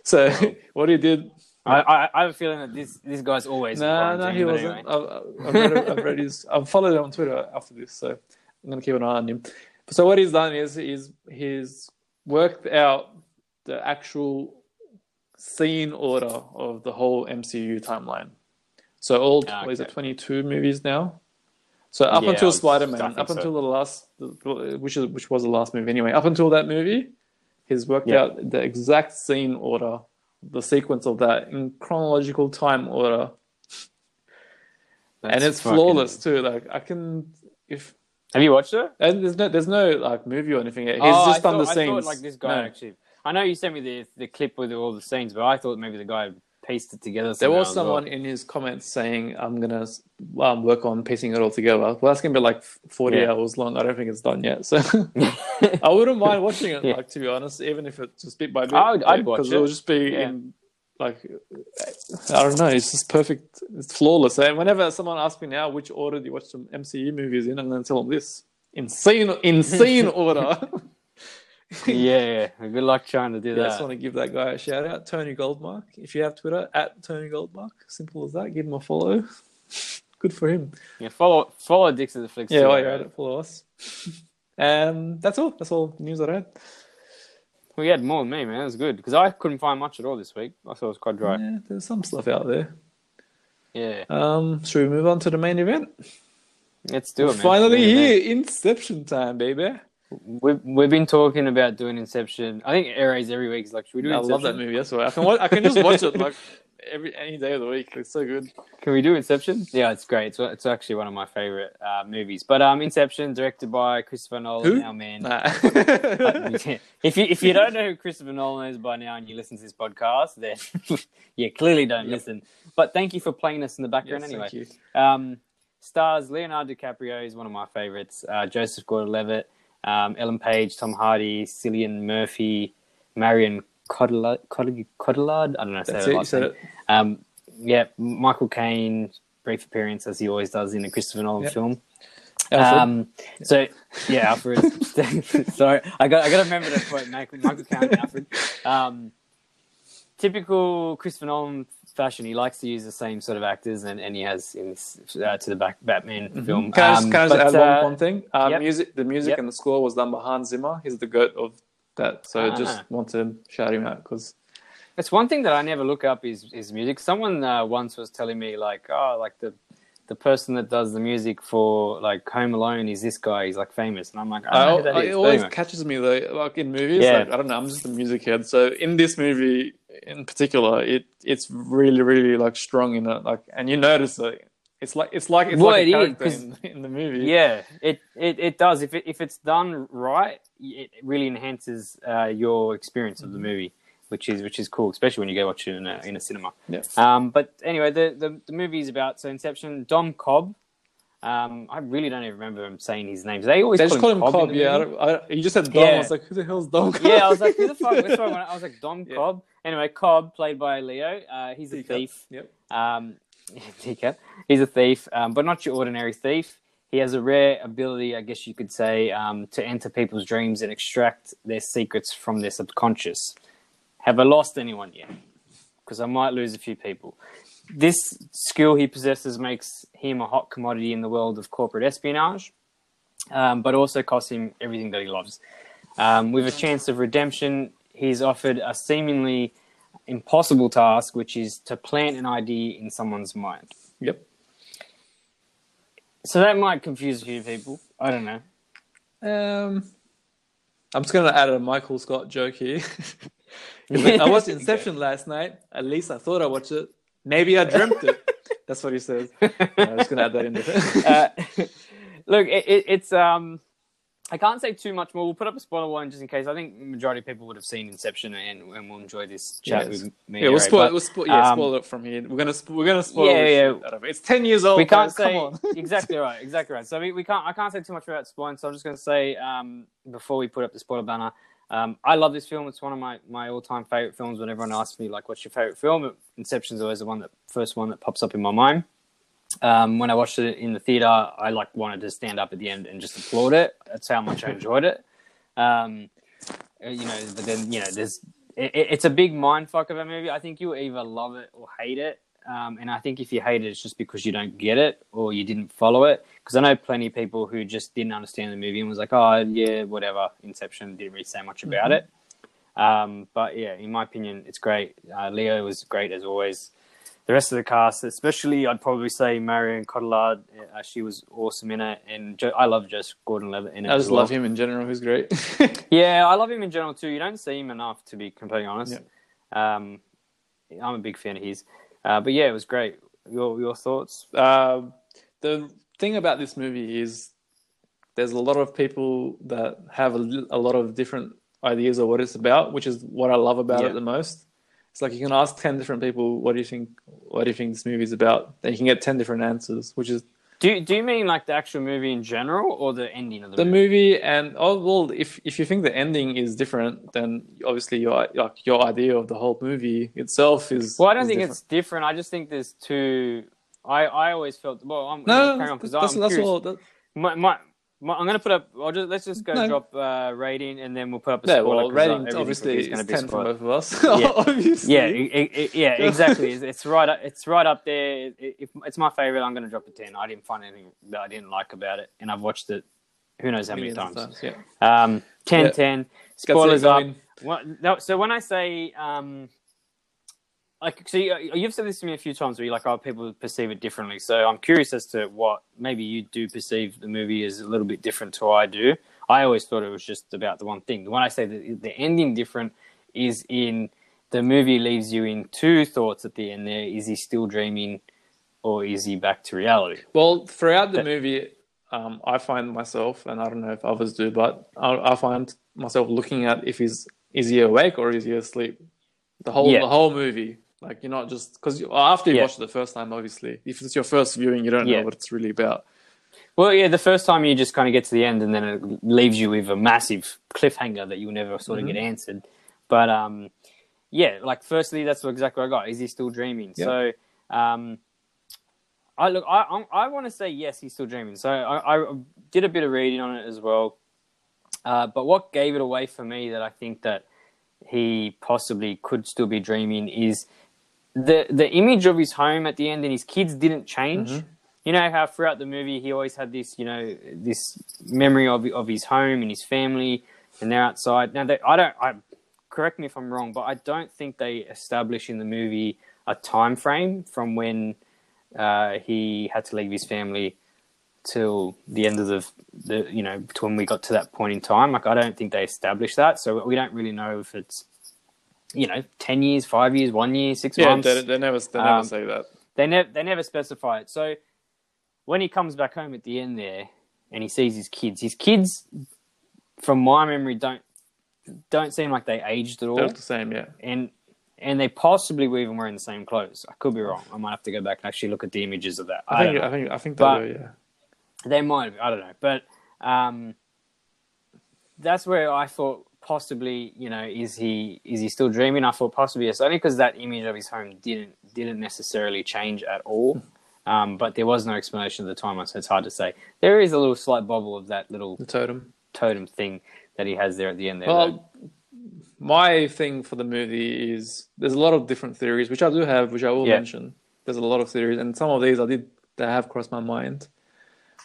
So what he did I, I I have a feeling that this this guy's always No, no, he wasn't. anyway. I've, I've, read, I've read his. I've followed him on Twitter after this, so I'm gonna keep an eye on him. So what he's done is he's he's worked out the actual scene order of the whole MCU timeline. So all Ah, what is it 22 movies now. So up Yeah, until Spider Man, up so. until the last, which is which was the last movie anyway. Up until that movie, he's worked Yeah. out the exact scene order, the sequence of that in chronological time order and it's fucking- flawless too. Like I can, if Have you watched it? and there's no there's no like movie or anything. He's Oh, just I done the thought, I scenes. thought like this guy No. actually. I know you sent me the the clip with all the scenes, but I thought maybe the guy it together. There was as well. someone in his comments saying, "I'm gonna um, work on piecing it all together." Well, that's gonna be like 40 Yeah. hours long. I don't think it's done yet, so I wouldn't mind watching it. Yeah. Like to be honest, even if it's just bit by bit. I would- I'd watch because it. it'll just be Yeah. in like I don't know. It's just perfect. It's flawless. And whenever someone asks me now which order do you watch some MCU movies in, I'm gonna tell them this insane insane order. Yeah, yeah. Good luck trying to do Yeah, I that. just want to give that guy a shout out, Tony Goldmark. If you have Twitter, at Tony Goldmark. Simple as that. Give him a follow. Good for him. Yeah, follow follow Dicks at the Flicks. Yeah, too, while you're at it, follow us. Um, that's all. That's all the news I had. Well, you had more than me, man. It was good because I couldn't find much at all this week. I thought it was quite dry. Yeah, there's some stuff out there. Yeah, Um, should we move on to the main event? let's do it, man. Finally here, Inception time, baby. We've, we've been talking about doing Inception. I think it airs every week. It's like, should we do I Inception? love that movie. That's why I can. Watch, I can just watch it like every any day of the week. It's so good. Can we do Inception? Yeah, it's great. It's, it's actually one of my favorite uh, movies. But um, Inception, directed by Christopher Nolan, Who? our man. Nah. if you if you don't know who Christopher Nolan is by now and you listen to this podcast, then you clearly don't Yep. listen. But thank you for playing us in the background Yes, anyway. Um, stars Leonardo DiCaprio is one of my favorites. Uh, Joseph Gordon-Levitt, um, Ellen Page, Tom Hardy, Cillian Murphy, Marion Cotillard. I don't know. That's it. it. Um, yeah, Michael Caine, brief appearance as he always does in a Christopher Nolan Yep. film. Um, so yeah, Alfred. Sorry, I got I got to remember to quote Michael, Michael Caine, Alfred. Um, typical Christopher Nolan fashion. He likes to use the same sort of actors, and, and he has in this uh, to the back Batman film. Can I just, Um, can I just but, add uh, one, one thing? Uh, yep. Music, the music Yep. and the score was done by Hans Zimmer. He's the goat of that. So I just Ah. want to shout him out because It's one thing that I never look up is is music. Someone uh, once was telling me like, oh, like the the person that does the music for like Home Alone is this guy. He's like famous, and I'm like, I don't know that I- it always anyway. catches me though, like in movies. Yeah. Like, I don't know. I'm just a music head. So in this movie in particular, it it's really really like strong in it. Like, and you notice it. It's like it's like it's Well, like it a is, in, in the movie. Yeah, it, it, it does. If it, if it's done right, it really enhances uh, your experience of the movie, which is which is cool, especially when you go watch it in a, in a cinema. Yeah. Um, but anyway, the, the the movie is about so Inception. Dom Cobb. Um, I really don't even remember him saying his name. They always They call just call him Cobb. Cobb. Yeah, I don't, I, don't- you just said Dom. Yeah. I was like, who the hell's Dom? Cobb? yeah, I was like, who the fuck? That's why I, I was like, Dom Yeah. Cobb. Anyway, Cobb, played by Leo. Uh, he's a thief. Yep. Um, He's a thief, um, but not your ordinary thief. He has a rare ability, I guess you could say, um, to enter people's dreams and extract their secrets from their subconscious. Have I lost anyone yet? Because I might lose a few people. This skill he possesses makes him a hot commodity in the world of corporate espionage, um, but also costs him everything that he loves. Um, with a chance of redemption, he's offered a seemingly impossible task, which is to plant an idea in someone's mind. Yep. So that might confuse a few people. I don't know. Um, I'm just gonna add a Michael Scott joke here. Like, I watched Inception last night. At least I thought I watched it. Maybe I dreamt it. That's what he says. I'm just gonna add that in there. uh, look, it, it, it's um, I can't say too much more. We'll put up a spoiler one just in case. I think majority of people would have seen Inception and, and will enjoy this chat Yes. with me. Yeah, we'll spoil. but, we'll spoil. Yeah, um, spoil it from here. We're gonna. sp- We're gonna spoil. Yeah, yeah. shit out of it. It's ten years old. we can't guys, say exactly right, exactly right. So we, we can't. I can't say too much about spoiling. So I'm just going to say um, before we put up the spoiler banner, um, I love this film. It's one of my, my all time favorite films. When everyone asks me like, "What's your favorite film?" Inception's always the one that first one that pops up in my mind. Um, when I watched it in the theater, I like wanted to stand up at the end and just applaud it. That's how much I enjoyed it. Um, uh, you know, but then you know, there's it, it- it's a big mind fuck of a movie. I think you'll either love it or hate it. Um, and I think if you hate it, it's just because you don't get it or you didn't follow it. Because I know plenty of people who just didn't understand the movie and was like, "Oh, yeah, whatever." Inception didn't really say much about it. Um, but yeah, in my opinion, it's great. Uh, Leo was great as always. The rest of the cast, especially, I'd probably say Marion Cotillard. Uh, she was awesome in it, and jo- I love Joseph Gordon-Levitt in it. I just well. love him in general. He's great. Yeah, I love him in general too. You don't see him enough, to be completely honest. Um, I'm a big fan of his. Uh, but yeah, it was great. Your your thoughts? Um, the thing about this movie is there's a lot of people that have a, a lot of different ideas of what it's about, which is what I love about Yeah. it the most. It's like you can ask ten different people, "What do you think? What do you think this movie is about?" And you can get ten different answers, which is Do do you mean like the actual movie in general or the ending of the, movie? the movie? movie. And oh well, if if you think the ending is different, then obviously your like your idea of the whole movie itself is. Well, I don't think different. it's different. I just think there's two. I, I always felt well. I'm no. on, 'cause that's that's all. That, My, my, my, I'm gonna put up. I'll just let's just go No. drop uh, rating and then we'll put up a yeah, spoiler. well, 'cause, rating everything obviously is is gonna be ten for both of us. Yeah. obviously. Yeah, i i yeah, exactly. It's, it's right. up- It's right up there. It- If it's my favorite, I'm going to drop a ten. I didn't find anything that I didn't like about it, and I've watched it. Who knows how many Millions times? Yeah. Um, 10, Yeah. 10. Spoilers say, up. going- What, no, so when I say, um, like, so you, you've said this to me a few times where you're like, oh, people perceive it differently. So I'm curious as to what maybe you do perceive the movie as a little bit different to what I do. I always thought it was just about the one thing. When I say the, the ending different is in the movie leaves you in two thoughts at the end there. Is he still dreaming or is he back to reality? Well, throughout the movie, um, I find myself, and I don't know if others do, but I, I find myself looking at if he's is he awake or is he asleep. The whole Yeah. the whole movie, like you're not just because after you Yeah. watch it the first time, obviously, if it's your first viewing, you don't Yeah. know what it's really about. Well, yeah, the first time you just kind of get to the end, and then it leaves you with a massive cliffhanger that you'll never sort of get answered. But um, yeah, like firstly, that's exactly what I got. Is he still dreaming? Yeah. So um, I look, I I, I want to say yes, he's still dreaming. So I, I did a bit of reading on it as well. Uh, but what gave it away for me that I think that he possibly could still be dreaming is the the image of his home at the end and his kids didn't change. You know how throughout the movie he always had this, you know, this memory of of his home and his family, and they're outside. Now, they, I don't. I correct me if I'm wrong, but I don't think they establish in the movie a time frame from when uh, he had to leave his family till the end of the, the you know to when we got to that point in time. Like I don't think they established that, so we don't really know if it's you know ten years, five years, one year, six Yeah, months they, they never they never Um, say that. they never they never specify it. So when he comes back home at the end there and he sees his kids, his kids, from my memory, don't don't seem like they aged at all. They all, look the same. Yeah, and and they possibly were even wearing the same clothes. I could be wrong. I might have to go back and actually look at the images of that. I, I, think. I think I think they But- do. Yeah. They might have. I don't know, but um, that's where I thought possibly, you know, is he is he still dreaming? I thought possibly yes, only because that image of his home didn't didn't necessarily change at all. Um, but there was no explanation at the time, so it's hard to say. There is a little slight bubble of that little The totem. totem thing that he has there at the end. There, though. My thing for the movie is there's a lot of different theories, which I do have, which I will Yeah. mention. There's a lot of theories, and some of these I did that have crossed my mind.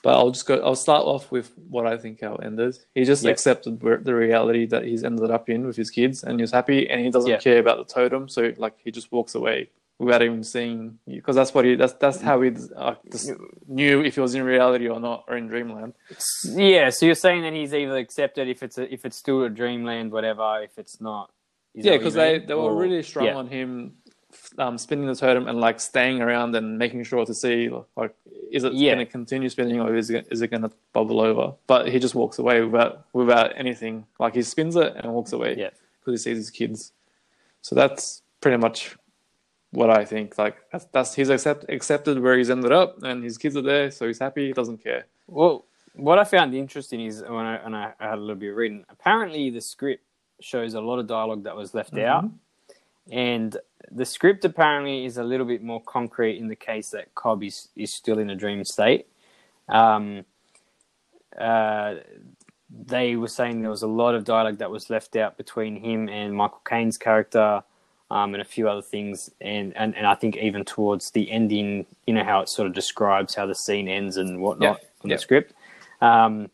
But I'll just go. I'll start off with what I think how ended. He just Yeah. accepted the reality that he's ended up in with his kids, and he's happy, and he doesn't Yeah. care about the totem. So like he just walks away without even seeing, because that's what he. That's that's how he uh, just knew if he was in reality or not, or in dreamland. yeah, so you're saying that he's either accepted if it's a, if it's still a dreamland, whatever. If it's not, yeah, because they, they were Or- really strong yeah. on him um, spinning the totem and like staying around and making sure to see like is it Yeah. going to continue spinning or is it is it going to bubble over? But he just walks away without without anything. Like he spins it and walks away Yeah. because he sees his kids. So that's pretty much what I think. Like that's, that's he's accept, accepted where he's ended up, and his kids are there, so he's happy. He doesn't care. Well, what I found interesting is when I, when I I had a little bit of reading, apparently the script shows a lot of dialogue that was left out. And the script apparently is a little bit more concrete in the case that Cobb is, is still in a dream state. Um, uh, they were saying there was a lot of dialogue that was left out between him and Michael Caine's character, um, and a few other things. And, and, and I think even towards the ending, you know how it sort of describes how the scene ends and whatnot Yeah, on yeah. the script. Um,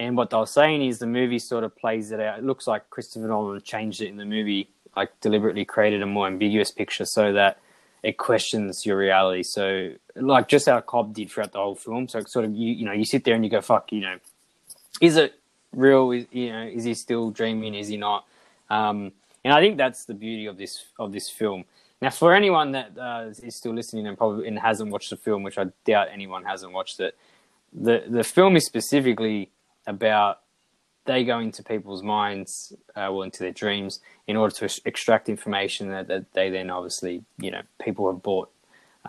and what they were saying is the movie sort of plays it out. It looks like Christopher Nolan changed it in the movie, like deliberately created a more ambiguous picture so that it questions your reality. So, like just how Cobb did throughout the whole film. So, sort of you, you know, you sit there and you go, "Fuck," you know, is it real? Is, you know, is he still dreaming? Is he not? Um, and I think that's the beauty of this of this film. Now, for anyone that uh, is still listening and probably and hasn't watched the film, which I doubt anyone hasn't watched it, the the film is specifically about they go into people's minds, uh, well, into their dreams, in order to ex- extract information that, that they then obviously, you know, people have bought.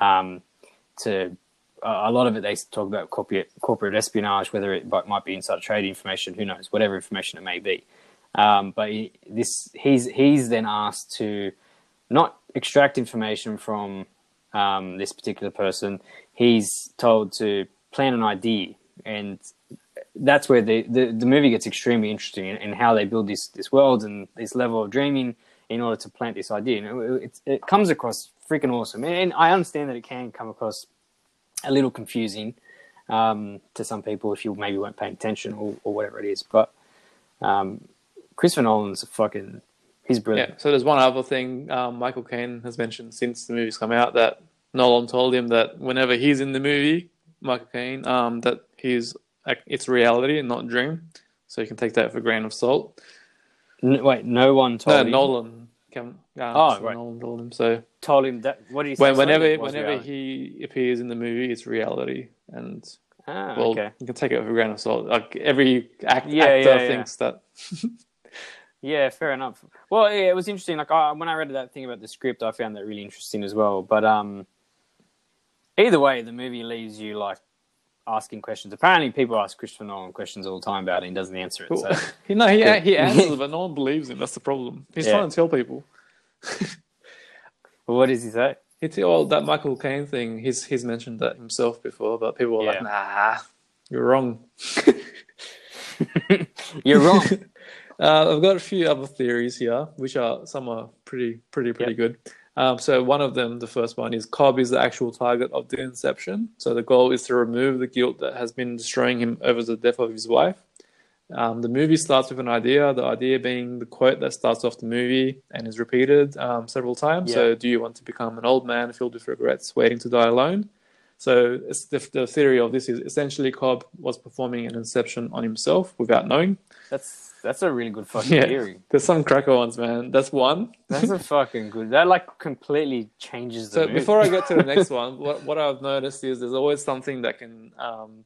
Um, to a lot of it, they talk about corporate corporate espionage, whether it might be inside trade information, who knows, whatever information it may be. Um, but this, he's he's then asked to not extract information from um, this particular person. He's told to plan an idea, and that's where the, the, the movie gets extremely interesting in, in how they build this this world and this level of dreaming in order to plant this idea. And it, it, it comes across freaking awesome, and I understand that it can come across a little confusing um, to some people if you maybe weren't paying attention or, or whatever it is. But um, Christopher Nolan's a fucking he's brilliant. Yeah. So there's one other thing um, Michael Caine has mentioned since the movie's come out that Nolan told him that whenever he's in the movie, Michael Caine, um, that he's it's reality and not dream. So you can take that for a grain of salt. N- wait, no one told No, him, Nolan. Cam, uh, Oh, so right. Nolan told him. So told him that. What did he say? whenever whenever reality. he appears in the movie, it's reality, and ah, well, okay. you can take it with a grain of salt. Like every act, Yeah, actor yeah, yeah. thinks that. Yeah, fair enough. Well, yeah, it was interesting. Like I, when I read that thing about the script, I found that really interesting as well. But um, either way, the movie leaves you like asking questions. Apparently, people ask Christopher Nolan questions all the time about it, and he doesn't answer it. So he, no, he, he answers, but no one believes him. That's the problem. He's Yeah. trying to tell people. well, what does he say? It's all that Michael Caine thing. He's he's mentioned that himself before, but people are like, "Nah, you're wrong." You're wrong. Uh, I've got a few other theories here, which are some are pretty pretty pretty Yep. good. Um, so one of them, the first one, is Cobb is the actual target of the inception. So the goal is to remove the guilt that has been destroying him over the death of his wife. Um, the movie starts with an idea, the idea being the quote that starts off the movie and is repeated um, several times. So, do you want to become an old man filled with regrets, waiting to die alone? So, it's the, the theory of this is essentially Cobb was performing an inception on himself without knowing. That's that's a really good fucking Yeah. theory. There's some cracker ones, man. That's one. That's a fucking good. That like completely changes the So movie. before I get to the next one, what what I've noticed is there's always something that can um,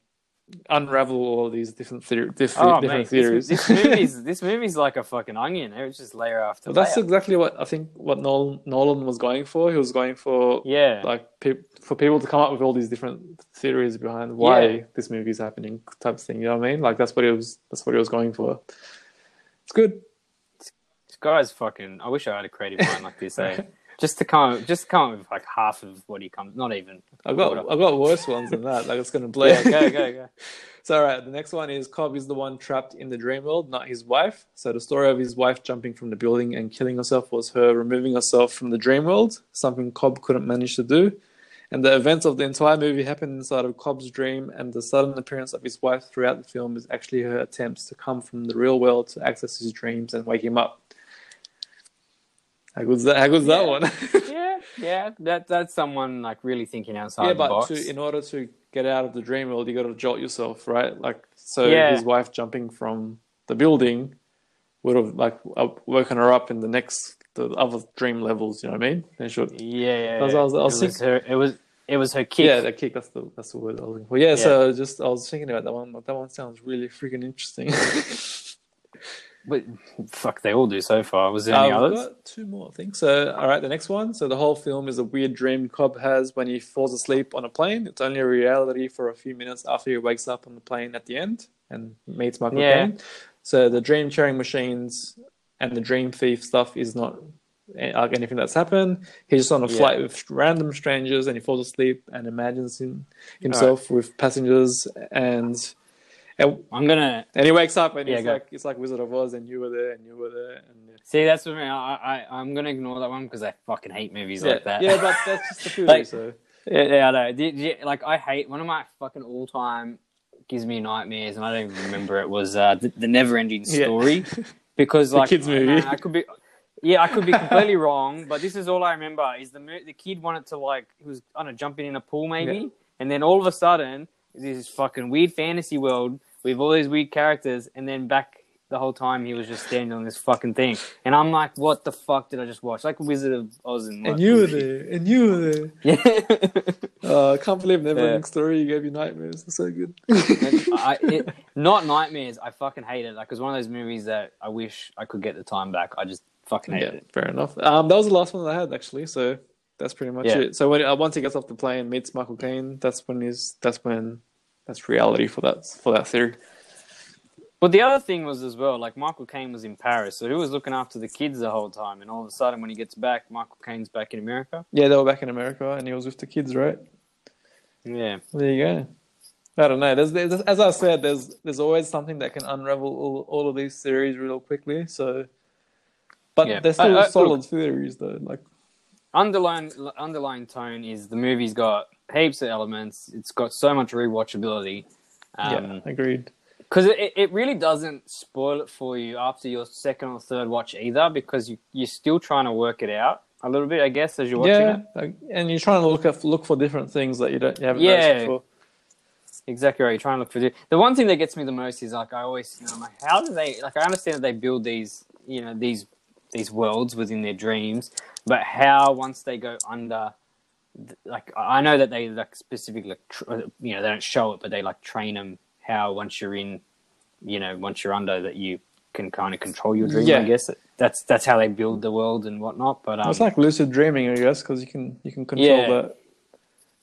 unravel all these different theor- diff- oh different mate, theories. this, this movie's this movie's like a fucking onion. It's just layer after Well, that's exactly what I think what Nolan, Nolan was going for. He was going for yeah. like pe- for people to come up with all these different theories behind why Yeah. this movie is happening, type of thing. You know what I mean? Like that's what he was. That's what he was going for. It's good. This guy's fucking. I wish I had a creative mind like this. Eh? just to come, just to come up with like half of what he comes. Not even. I've got I've got worse ones than that. Like it's gonna blow. Yeah, go go go. So, all right, the next one is Cobb is the one trapped in the dream world, not his wife. So, the story of his wife jumping from the building and killing herself was her removing herself from the dream world, something Cobb couldn't manage to do. And the events of the entire movie happen inside of Cobb's dream, and the sudden appearance of his wife throughout the film is actually her attempts to come from the real world to access his dreams and wake him up. How good's that? How good's that Yeah. one? Yeah, yeah. That that's someone like really thinking outside yeah, the but box. to, in order to get out of the dream world, you got to jolt yourself, right? Like, so Yeah. his wife jumping from the building would have like uh, woken her up in the next the other dream levels. You know what I mean? Yeah, yeah. I was- I was- I was it, was her, it was it was her kick. Yeah, the kick. That's the that's the word I was looking for. Yeah, Yeah. so just I was thinking about that one. That one sounds really freaking interesting. But, fuck, they all do so far. Was there any Uh, others? got two more, I think. So, all right, the next one. So, the whole film is a weird dream Cobb has when he falls asleep on a plane. It's only a reality for a few minutes after he wakes up on the plane at the end and meets Michael Yeah. Caine. So, the dream sharing machines and the dream thief stuff is not like anything that's happened. He's just on a Yeah. flight with random strangers and he falls asleep and imagines him, himself with passengers and. And, I'm gonna and he wakes up and Yeah, he's like, it's like Wizard of Oz, and you were there, and you were there, and see. That's what I, mean. I, I I'm gonna ignore that one because I fucking hate movies like that. Yeah, but that's just the feeling. Like- so Yeah, yeah, I know. Did you- like I hate one of my fucking all time gives me nightmares, and I don't even remember it was uh, the, the Never Ending Yeah. Story because The like kids' I- movie. I could be. Yeah, I could be completely wrong, but this is all I remember: is the the kid wanted to like he was I don't know jumping in a pool maybe, Yeah. and then all of a sudden this fucking weird fantasy world with all these weird characters, and then back the whole time he was just standing on this fucking thing, and I'm like, what the fuck did I just watch? Like Wizard of Oz and, and you were there, and you were there. Yeah. Uh, I can't believe Never Yeah. Story. You gave you nightmares. It's so good. I, it, not nightmares. I fucking hate it. Like it's one of those movies that I wish I could get the time back. I just fucking hate yeah, it. fair enough. Um, that was the last one that I had actually. So that's pretty much Yeah. it. So when uh, once he gets off the plane, meets Michael Caine, that's when he's that's when that's reality for that for that theory. But the other thing was as well, like Michael Caine was in Paris, so he was looking after the kids the whole time, and all of a sudden when he gets back, Michael Caine's back in America. Yeah, they were back in America, and he was with the kids, right? Yeah, There you go. I don't know. There's, there's as I said, there's there's always something that can unravel all, all of these theories real quickly. So, but Yeah. they're still I- I- solid theories, though. Like, underlying underlying tone is the movie's got heaps of elements. It's got so much rewatchability. yeah, Um, agreed. because it, it really doesn't spoil it for you after your second or third watch either because you, you're still trying to work it out a little bit i guess as you're watching Yeah, it like, and you're trying to look at look for different things that you don't you haven't Yeah. noticed before. exactly right you're trying to look for the, the one thing that gets me the most is like i always you know I'm like how do they like i understand that they build these you know these these worlds within their dreams but how once they go under like i I know that they like specifically like, tr- you know they don't show it but they like train them how once you're in you know once you're under that you can kind of control your dream Yeah. i guess that's that's how they build the world and whatnot but um, it's like lucid dreaming, I guess, because you can you can control Yeah. that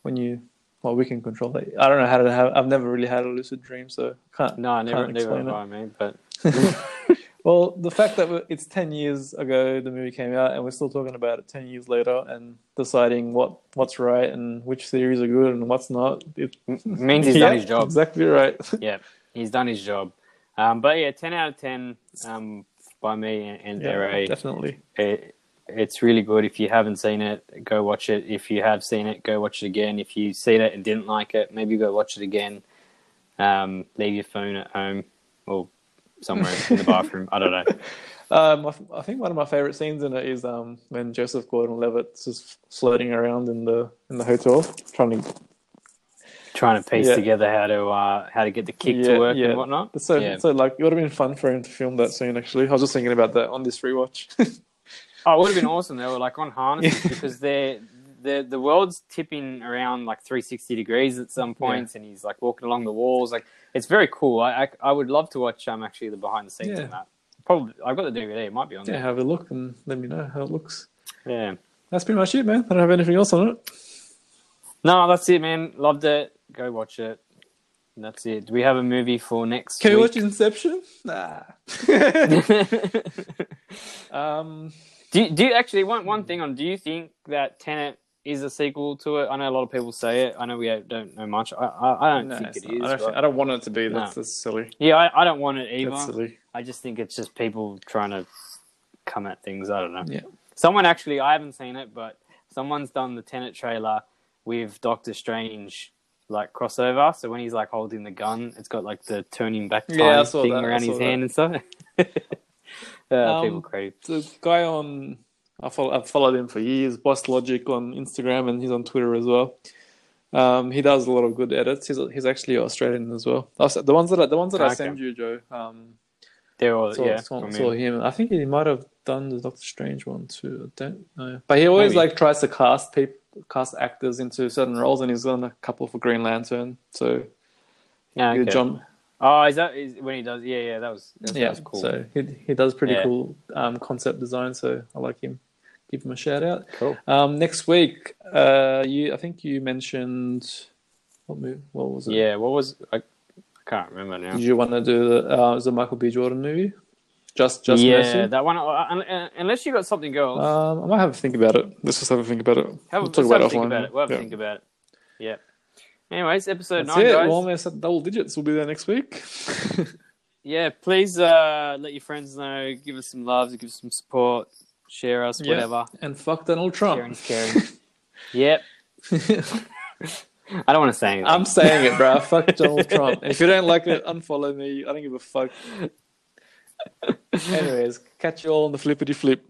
when you. Well, we can control that. I don't know how to have. I've never really had a lucid dream, so can't. no I never can't never explain it. by me but Well, the fact that it's ten years ago the movie came out, and we're still talking about it ten years later, and deciding what what's right and which theories are good and what's not. It, means he's Yeah, done his job Exactly right. yeah, he's done his job. Um, but yeah, ten out of ten um, by me and, and yeah, definitely. It, it's really good. If you haven't seen it, go watch it. If you have seen it, go watch it again. If you seen it and didn't like it, maybe go watch it again. Um, leave your phone at home or somewhere in the bathroom. I don't know. Um, I, I think one of my favorite scenes in it is um, when Joseph Gordon-Levitt's just floating around in the in the hotel, trying to. Trying to piece Yeah. together how to uh, how to get the kick Yeah, to work yeah. and whatnot. So Yeah. so like it would have been fun for him to film that scene. Actually, I was just thinking about that on this rewatch. Oh, it would have been awesome. They were like on harnesses because they're the the world's tipping around like 360 degrees at some points, and he's like walking along the walls. Like it's very cool. I I, I would love to watch um actually the behind the scenes Yeah. on that. Probably I've got the DVD. It might be on yeah, there. have a look and let me know how it looks. Yeah. That's pretty much it, man. I don't have anything else on it. No, that's it, man. Loved it. Go watch it. That's it. Do we have a movie for next Can you week? watch Inception? Nah. um, do you, do you actually one one thing on? Do you think that Tenet is a sequel to it? I know a lot of people say it. I know we don't know much. I I, I don't no, think it not. is. I don't, I don't want it to be. No. That's, that's silly. yeah, I, I don't want it either. That's silly. I just think it's just people trying to come at things. I don't know. Yeah. Someone actually, I haven't seen it, but someone's done the Tenet trailer with Doctor Strange like crossover. So when he's like holding the gun, it's got like the turning back time Yeah, thing that, around his that. hand and stuff. uh, Um, people crazy. the guy on I follow, I've followed him for years, Boss Logic on Instagram, and he's on Twitter as well. Um, he does a lot of good edits. He's he's actually Australian as well. The ones that I, the ones that I Okay. send you, Joe. Um, They're all saw, yeah. saw, saw him. I think he might have done the Doctor Strange one too. I don't know, but he always Maybe. like tries to cast people, cast actors into certain roles, and he's done a couple for Green Lantern. So Yeah, yeah, okay. John, Oh, is that is when he does? Yeah, yeah. That was that, yeah, was cool. so he he does pretty Yeah. cool um, concept design. So I like him. Give him a shout out. cool. Um, next week, uh, you I think you mentioned what movie? What was it? Yeah. What was I? I can't remember now. Did you want to do the uh, was the Michael B. Jordan movie? Just just yeah, Mercy? that one. uh, uh, Unless you got something else, Um, I might have a think about it. Let's just have a think about it. have, we'll talk about have a it think offline. about it. We'll have Yeah. a think about it. Yeah. Anyways, episode That's nine, it. guys. We're almost at double digits. We'll be there next week. Yeah, please uh, let your friends know. Give us some love. Give us some support. Share us, Yeah. whatever. and fuck Donald Trump. is caring. yep. I don't want to say anything. I'm saying it, bro. Fuck Donald Trump. And if you don't like it, unfollow me. I don't give a fuck. Anyways, catch you all on the flippity flip.